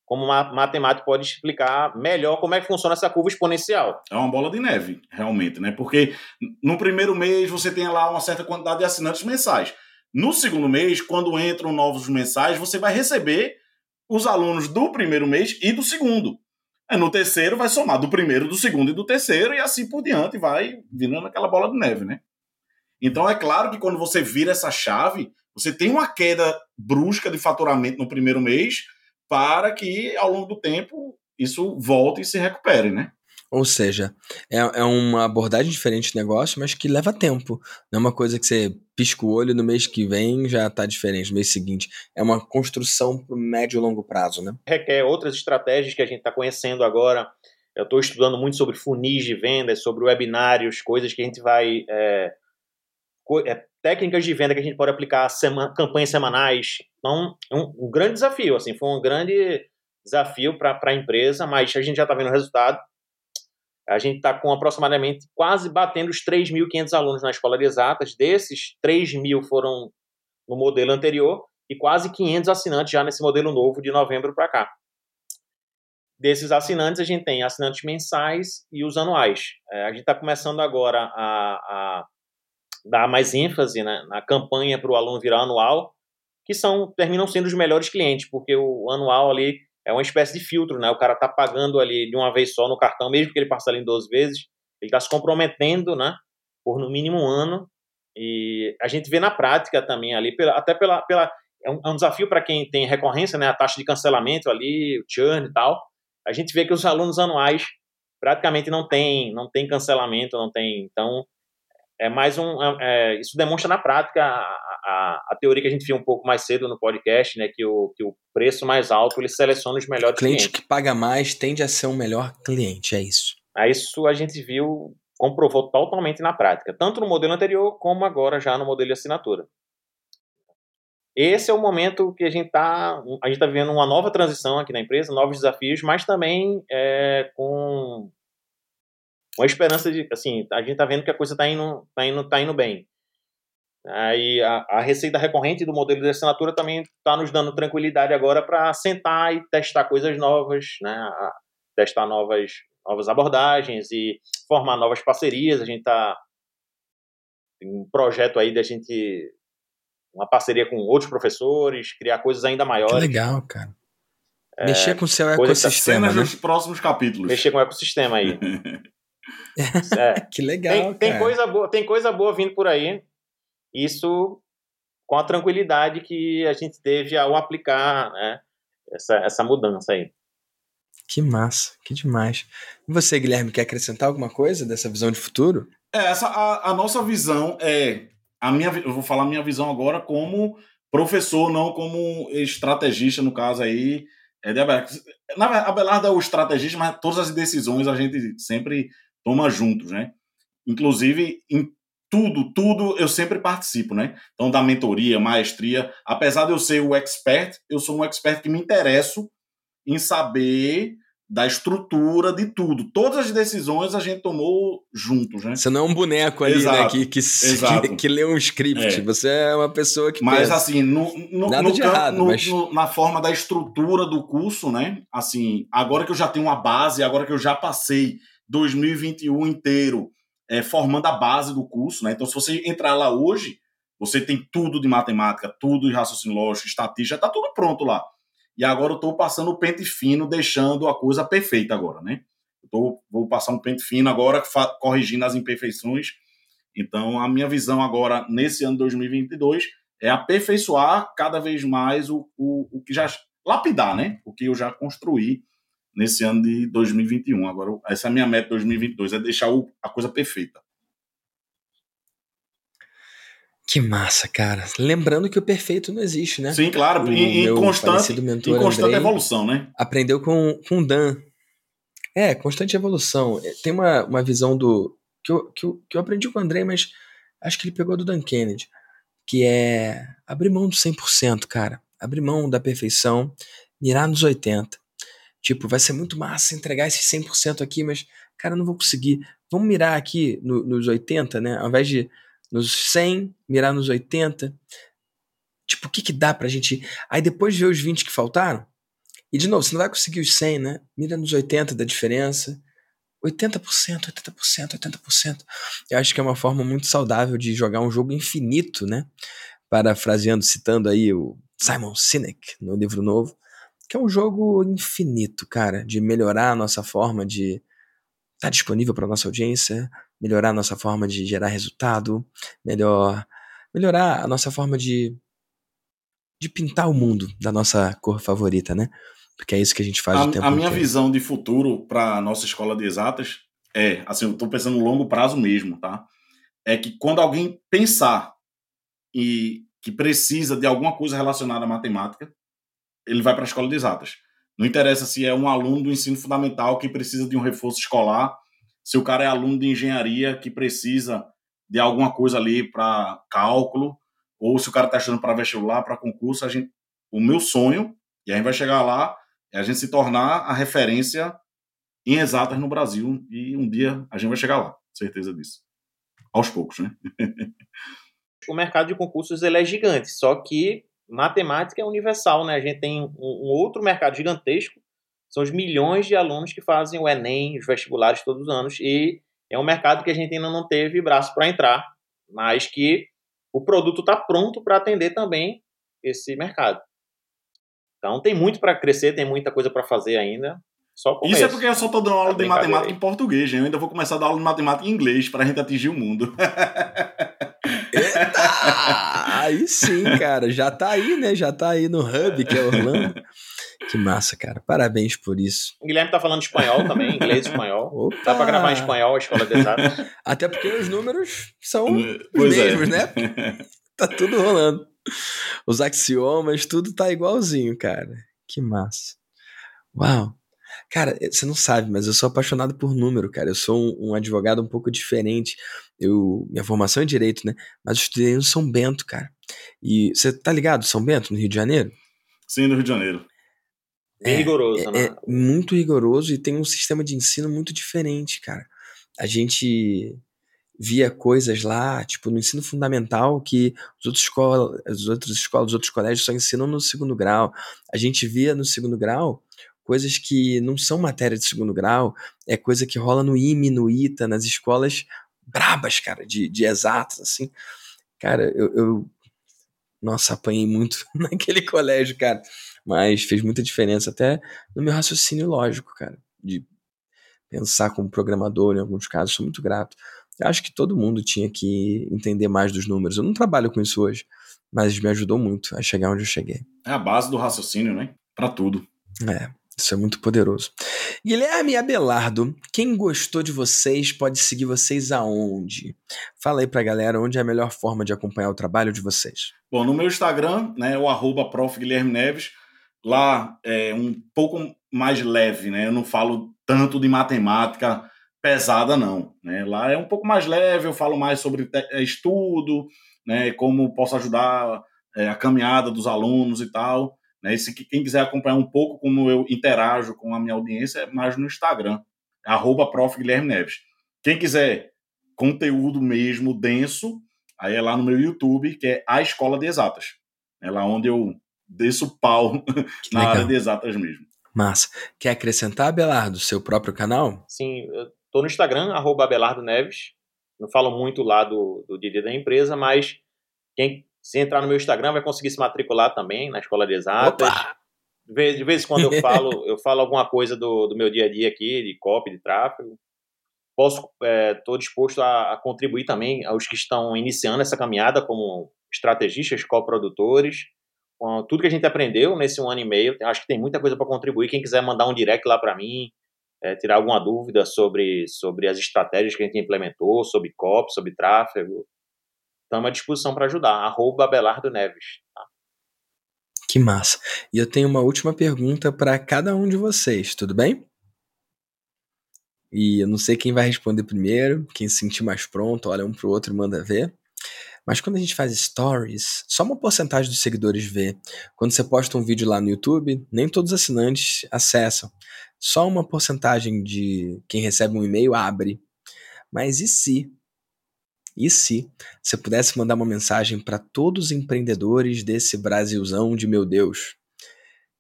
Speaker 3: como matemático, pode explicar melhor como é que funciona essa curva exponencial.
Speaker 2: É uma bola de neve, realmente, né? Porque no primeiro mês você tem lá uma certa quantidade de assinantes mensais. No segundo mês, quando entram novos mensais, você vai receber os alunos do primeiro mês e do segundo. É, no terceiro vai somar do primeiro, do segundo e do terceiro, e assim por diante vai virando aquela bola de neve, né? Então é claro que quando você vira essa chave, você tem uma queda brusca de faturamento no primeiro mês para que ao longo do tempo isso volte e se recupere, né?
Speaker 1: Ou seja, é, é uma abordagem diferente de negócio, mas que leva tempo. Não é uma coisa que você pisca o olho no mês que vem já está diferente, no mês seguinte. É uma construção para médio e longo prazo, né?
Speaker 3: Requer outras estratégias que a gente está conhecendo agora. Eu estou estudando muito sobre funis de vendas, sobre webinários, coisas que a gente vai. É, é, técnicas de venda que a gente pode aplicar, sema, campanhas semanais. Então, é um, um grande desafio. Assim, foi um grande desafio para a empresa, mas a gente já está vendo o resultado. A gente está com aproximadamente quase batendo os 3.500 alunos na escola de exatas. Desses, 3 mil foram no modelo anterior e quase 500 assinantes já nesse modelo novo de novembro para cá. Desses assinantes, a gente tem assinantes mensais e os anuais. É, a gente está começando agora a, a, dar mais ênfase né, na campanha para o aluno virar anual, que são terminam sendo os melhores clientes, porque o anual ali é uma espécie de filtro, né? O cara tá pagando ali de uma vez só no cartão, mesmo que ele parcele em 12 vezes, ele está se comprometendo, né? Por no mínimo um ano. E a gente vê na prática também ali, pela, até pela. pela é, um, é um desafio para quem tem recorrência, né? A taxa de cancelamento ali, o churn e tal. A gente vê que os alunos anuais praticamente não tem, não tem cancelamento, não tem. Então, é mais um. É, isso demonstra na prática a, a, teoria que a gente viu um pouco mais cedo no podcast, né, que o, que o preço mais alto ele seleciona os melhores
Speaker 1: cliente
Speaker 3: clientes.
Speaker 1: que paga mais tende a ser um melhor cliente, é isso.
Speaker 3: É isso a gente viu, comprovou totalmente na prática, tanto no modelo anterior como agora já no modelo de assinatura. Esse é o momento que a gente está a gente tá vivendo uma nova transição aqui na empresa, novos desafios, mas também é, com uma esperança de, assim, a gente está vendo que a coisa está indo, tá indo, tá indo bem. Aí a, a, receita recorrente do modelo de assinatura também está nos dando tranquilidade agora para sentar e testar coisas novas, né? testar novas, novas abordagens e formar novas parcerias. A gente está tem um projeto aí da gente uma parceria com outros professores, criar coisas ainda maiores.
Speaker 1: Que legal, cara. É, Mexer com o seu ecossistema. Tá
Speaker 2: né? nos próximos capítulos.
Speaker 3: Mexer com o ecossistema aí.
Speaker 1: é. que legal.
Speaker 3: Tem, tem, coisa boa, tem coisa boa vindo por aí. Isso com a tranquilidade que a gente teve ao aplicar né, essa, essa mudança aí.
Speaker 1: Que massa, que demais. E você, Guilherme, quer acrescentar alguma coisa dessa visão de futuro?
Speaker 2: É, essa, a, a nossa visão é. A minha, eu vou falar a minha visão agora como professor, não como estrategista, no caso aí. É de Abelardo. Na verdade, Abelardo é o estrategista, mas todas as decisões a gente sempre toma juntos, né? Inclusive, em tudo, tudo eu sempre participo, né? Então, da mentoria, maestria, apesar de eu ser o expert, eu sou um expert que me interesso em saber da estrutura de tudo. Todas as decisões a gente tomou juntos, né?
Speaker 1: Você não é um boneco ali, né, Exato. né? Que, que, que, que, lê um script. É. Você é uma pessoa que.
Speaker 2: Mas pensa. assim, no, no, Nada no, de errado, no, mas... na forma da estrutura do curso, né? Assim, agora que eu já tenho uma base, agora que eu já passei 2021 inteiro é, formando a base do curso, né? Então, se você entrar lá hoje, você tem tudo de matemática, tudo de raciocínio lógico, estatística, tá tudo pronto lá. E agora eu estou passando o pente fino, deixando a coisa perfeita agora, né? Eu tô, vou passar um pente fino agora, corrigindo as imperfeições. Então, a minha visão agora, nesse ano 2022, é aperfeiçoar cada vez mais o, o, o que já... Lapidar, né? O que eu já construí nesse ano de 2021. Agora, essa é a minha meta de 2022, é deixar o, a coisa perfeita.
Speaker 1: Que massa, cara. Lembrando que o perfeito não existe, né?
Speaker 2: Sim, claro. em, constante, em constante Andrei evolução, né?
Speaker 1: Aprendeu com, com o Dan. É, constante evolução. É, tem uma, uma visão do. Que eu, que, eu, que eu aprendi com o André, mas acho que ele pegou do Dan Kennedy. Que é abrir mão do 100%, cara. Abrir mão da perfeição, mirar nos 80%. Tipo, vai ser muito massa entregar esse 100% aqui, mas, cara, eu não vou conseguir. Vamos mirar aqui no, nos 80%, né? Ao invés de nos 100, mirar nos 80. Tipo, o que que dá pra gente. Aí depois ver os 20 que faltaram. E de novo, você não vai conseguir os 100, né? Mira nos 80 da diferença. 80%, 80%, 80%. Eu acho que é uma forma muito saudável de jogar um jogo infinito, né? Parafraseando, citando aí o Simon Sinek no livro novo, que é um jogo infinito, cara, de melhorar a nossa forma de estar tá disponível para nossa audiência, melhorar a nossa forma de gerar resultado, melhor, melhorar a nossa forma de, de pintar o mundo da nossa cor favorita, né? Porque é isso que a gente faz
Speaker 2: a,
Speaker 1: o tempo
Speaker 2: A minha inteiro. visão de futuro para a nossa escola de exatas é, assim, eu estou pensando no longo prazo mesmo, tá? É que quando alguém pensar e que precisa de alguma coisa relacionada à matemática, ele vai para a escola de exatas. Não interessa se é um aluno do ensino fundamental que precisa de um reforço escolar se o cara é aluno de engenharia que precisa de alguma coisa ali para cálculo, ou se o cara está estudando para vestibular, para concurso, a gente, o meu sonho, e a gente vai chegar lá, é a gente se tornar a referência em exatas no Brasil, e um dia a gente vai chegar lá, certeza disso. Aos poucos, né?
Speaker 3: o mercado de concursos ele é gigante, só que matemática é universal, né? A gente tem um, um outro mercado gigantesco são os milhões de alunos que fazem o Enem, os vestibulares todos os anos, e é um mercado que a gente ainda não teve braço para entrar, mas que o produto está pronto para atender também esse mercado. Então tem muito para crescer, tem muita coisa para fazer ainda. Só
Speaker 2: Isso é porque eu só estou dando aula de matemática aí. em português, hein? eu ainda vou começar a dar aula de matemática em inglês para a gente atingir o mundo.
Speaker 1: Eita! Aí sim, cara, já tá aí, né? Já tá aí no hub que é Orlando. Que massa, cara. Parabéns por isso.
Speaker 3: O Guilherme tá falando espanhol também, inglês e espanhol. Opa. Dá pra gravar em espanhol a escola de exatas.
Speaker 1: Até porque os números são pois os é. mesmos, é. né? Tá tudo rolando. Os axiomas, tudo tá igualzinho, cara. Que massa. Uau. Cara, você não sabe, mas eu sou apaixonado por número, cara. Eu sou um, um, advogado um pouco diferente. Eu, minha formação é direito, né? Mas eu estudei no São Bento, cara. E você tá ligado, São Bento, no Rio de Janeiro?
Speaker 2: Sim, no Rio de Janeiro.
Speaker 3: Bem é, rigoroso,
Speaker 1: é,
Speaker 3: né?
Speaker 1: É muito rigoroso e tem um sistema de ensino muito diferente, cara. A gente via coisas lá, tipo, no ensino fundamental, que os outros escolas, as outras escolas, os outros colégios só ensinam no segundo grau. A gente via no segundo grau coisas que não são matéria de segundo grau, é coisa que rola no IME, no ITA, nas escolas brabas, cara, de, de exatos, assim. Cara, eu, eu nossa, apanhei muito naquele colégio, cara. Mas fez muita diferença até no meu raciocínio lógico, cara. De pensar como programador em alguns casos. Sou muito grato. Eu acho que todo mundo tinha que entender mais dos números. Eu não trabalho com isso hoje, mas me ajudou muito a chegar onde eu cheguei.
Speaker 2: É a base do raciocínio, né? Para tudo.
Speaker 1: É. Isso é muito poderoso. Guilherme Abelardo, quem gostou de vocês pode seguir vocês aonde? Fala aí pra galera onde é a melhor forma de acompanhar o trabalho de vocês.
Speaker 2: Bom, no meu Instagram, né, o arroba prof. Guilherme Neves, lá é um pouco mais leve, né? Eu não falo tanto de matemática, pesada, não. Né? Lá é um pouco mais leve, eu falo mais sobre é, estudo, né, como posso ajudar é, a caminhada dos alunos e tal. Né? E se quem quiser acompanhar um pouco como eu interajo com a minha audiência, é mais no Instagram, arroba prof. Guilherme Neves. Quem quiser conteúdo mesmo denso, aí é lá no meu YouTube, que é a Escola de Exatas. É lá onde eu desço pau na legal. área de exatas mesmo.
Speaker 1: Massa. Quer acrescentar, Abelardo, seu próprio canal?
Speaker 3: Sim, eu tô no Instagram, arroba Abelardo Neves. Não falo muito lá do, do dia da empresa, mas quem se entrar no meu Instagram vai conseguir se matricular também na Escola de Exatas. Opa! De vez, de vez em quando eu falo, eu falo alguma coisa do, do meu dia a dia aqui, de copy, de tráfego. Posso, estou é, disposto a, a, contribuir também aos que estão iniciando essa caminhada como estrategistas, coprodutores com tudo que a gente aprendeu nesse um ano e meio. Acho que tem muita coisa para contribuir. Quem quiser mandar um direct lá para mim, é, tirar alguma dúvida sobre, sobre as estratégias que a gente implementou, sobre COP, sobre tráfego, estamos à disposição para ajudar. Arroba Abelardo Neves. Tá?
Speaker 1: Que massa. E eu tenho uma última pergunta para cada um de vocês, tudo bem? E eu não sei quem vai responder primeiro, quem se sentir mais pronto, olha um pro outro e manda ver. Mas quando a gente faz stories, só uma porcentagem dos seguidores vê. Quando você posta um vídeo lá no YouTube, nem todos os assinantes acessam. Só uma porcentagem de quem recebe um e-mail abre. Mas e se? E se você pudesse mandar uma mensagem para todos os empreendedores desse Brasilzão de meu Deus?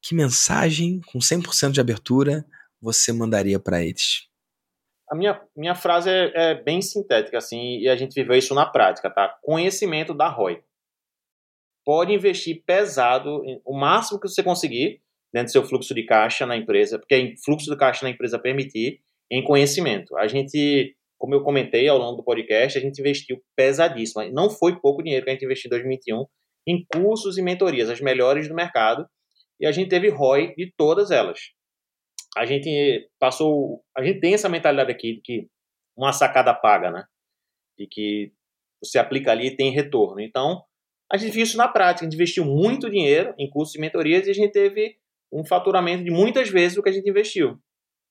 Speaker 1: Que mensagem com 100% de abertura você mandaria para eles?
Speaker 3: A minha, minha frase é, é, bem sintética, assim, e a gente viveu isso na prática, tá? Conhecimento da ROI. Pode investir pesado, o máximo que você conseguir, dentro do seu fluxo de caixa na empresa, porque é fluxo de caixa na empresa permitir, em conhecimento. A gente, como eu comentei ao longo do podcast, a gente investiu pesadíssimo. Não foi pouco dinheiro que a gente investiu em 2021 em cursos e mentorias, as melhores do mercado, e a gente teve ROI de todas elas a gente passou. A gente tem essa mentalidade aqui de que uma sacada paga, né? De que você aplica ali e tem retorno. Então, a gente viu isso na prática. A gente investiu muito dinheiro em cursos e mentorias e a gente teve um faturamento de muitas vezes o que a gente investiu.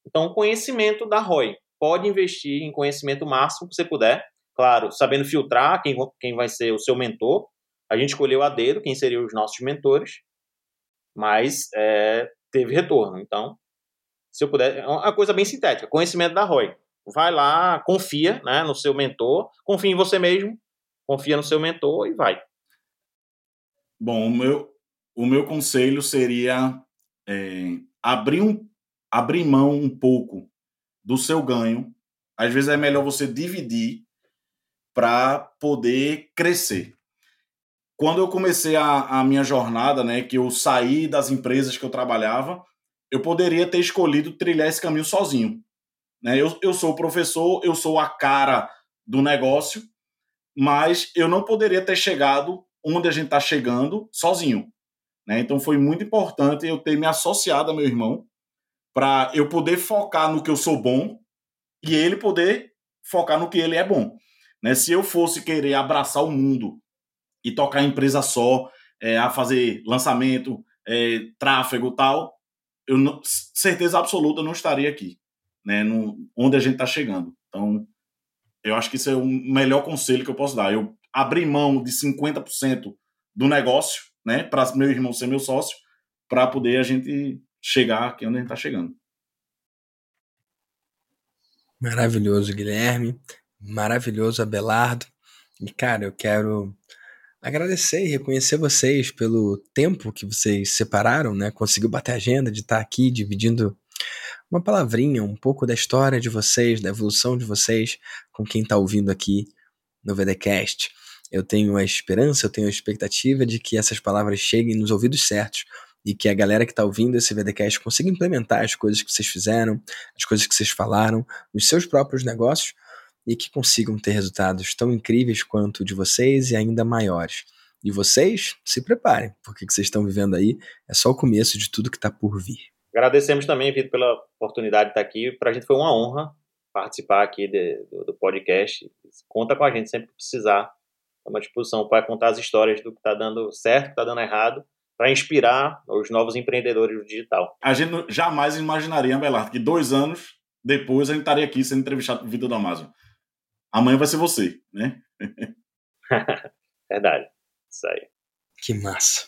Speaker 3: Então, conhecimento da ROI. Pode investir em conhecimento máximo que você puder. Claro, sabendo filtrar quem, quem vai ser o seu mentor. A gente escolheu a dedo quem seriam os nossos mentores, mas é, teve retorno. Então, se eu puder, é uma coisa bem sintética, conhecimento da ROI. Vai lá, confia né, no seu mentor, confia em você mesmo, confia no seu mentor e vai.
Speaker 2: Bom, o meu, o meu conselho seria é, abrir, um, abrir mão um pouco do seu ganho. Às vezes é melhor você dividir para poder crescer. Quando eu comecei a, a minha jornada, né, que eu saí das empresas que eu trabalhava, eu poderia ter escolhido trilhar esse caminho sozinho. Né? Eu, eu sou professor, eu sou a cara do negócio, mas eu não poderia ter chegado onde a gente está chegando sozinho. Né? Então foi muito importante eu ter me associado a meu irmão para eu poder focar no que eu sou bom e ele poder focar no que ele é bom. Né? Se eu fosse querer abraçar o mundo e tocar a empresa só, é, a fazer lançamento, é, tráfego tal, eu não, certeza absoluta não estaria aqui, né, no, onde a gente está chegando. Então, eu acho que isso é o melhor conselho que eu posso dar. Eu abrir mão de 50% do negócio, né, para meu irmão ser meu sócio, para poder a gente chegar aqui onde a gente está chegando.
Speaker 1: Maravilhoso, Guilherme. Maravilhoso, Abelardo. E, cara, eu quero agradecer e reconhecer vocês pelo tempo que vocês separaram, né? Conseguiu bater a agenda de estar aqui dividindo uma palavrinha, um pouco da história de vocês, da evolução de vocês com quem está ouvindo aqui no VDcast. Eu tenho a esperança, eu tenho a expectativa de que essas palavras cheguem nos ouvidos certos e que a galera que está ouvindo esse VDcast consiga implementar as coisas que vocês fizeram, as coisas que vocês falaram nos seus próprios negócios e que consigam ter resultados tão incríveis quanto o de vocês e ainda maiores. E vocês, se preparem, porque o que vocês estão vivendo aí é só o começo de tudo que está por vir.
Speaker 3: Agradecemos também, Vitor, pela oportunidade de estar aqui. Para a gente foi uma honra participar aqui de, do, do, podcast. Conta com a gente sempre que precisar. Estamos à disposição para contar as histórias do que está dando certo, que está dando errado, para inspirar os novos empreendedores do digital.
Speaker 2: A gente jamais imaginaria, Belardo, que dois anos depois a gente estaria aqui sendo entrevistado por Vitor Damasio. Amanhã vai ser você, né?
Speaker 3: Verdade. Isso aí.
Speaker 4: Que massa.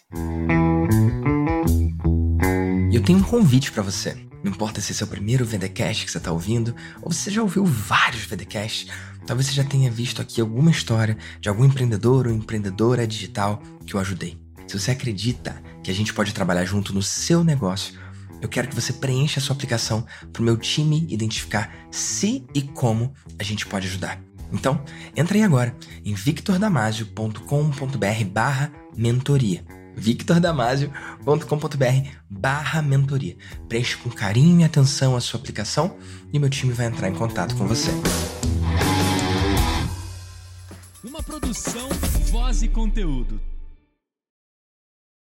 Speaker 1: E eu tenho um convite para você. Não importa se esse é o primeiro VDcast que você está ouvindo, ou você já ouviu vários VDcasts, talvez você já tenha visto aqui alguma história de algum empreendedor ou empreendedora digital que eu ajudei. Se você acredita que a gente pode trabalhar junto no seu negócio, eu quero que você preencha a sua aplicação para o meu time identificar se e como a gente pode ajudar. Então, entra aí agora em victordamasio.com.br barra mentoria. victordamasio.com.br barra mentoria. Preencha com carinho e atenção a sua aplicação e meu time vai entrar em contato com você.
Speaker 5: Uma produção, voz e conteúdo.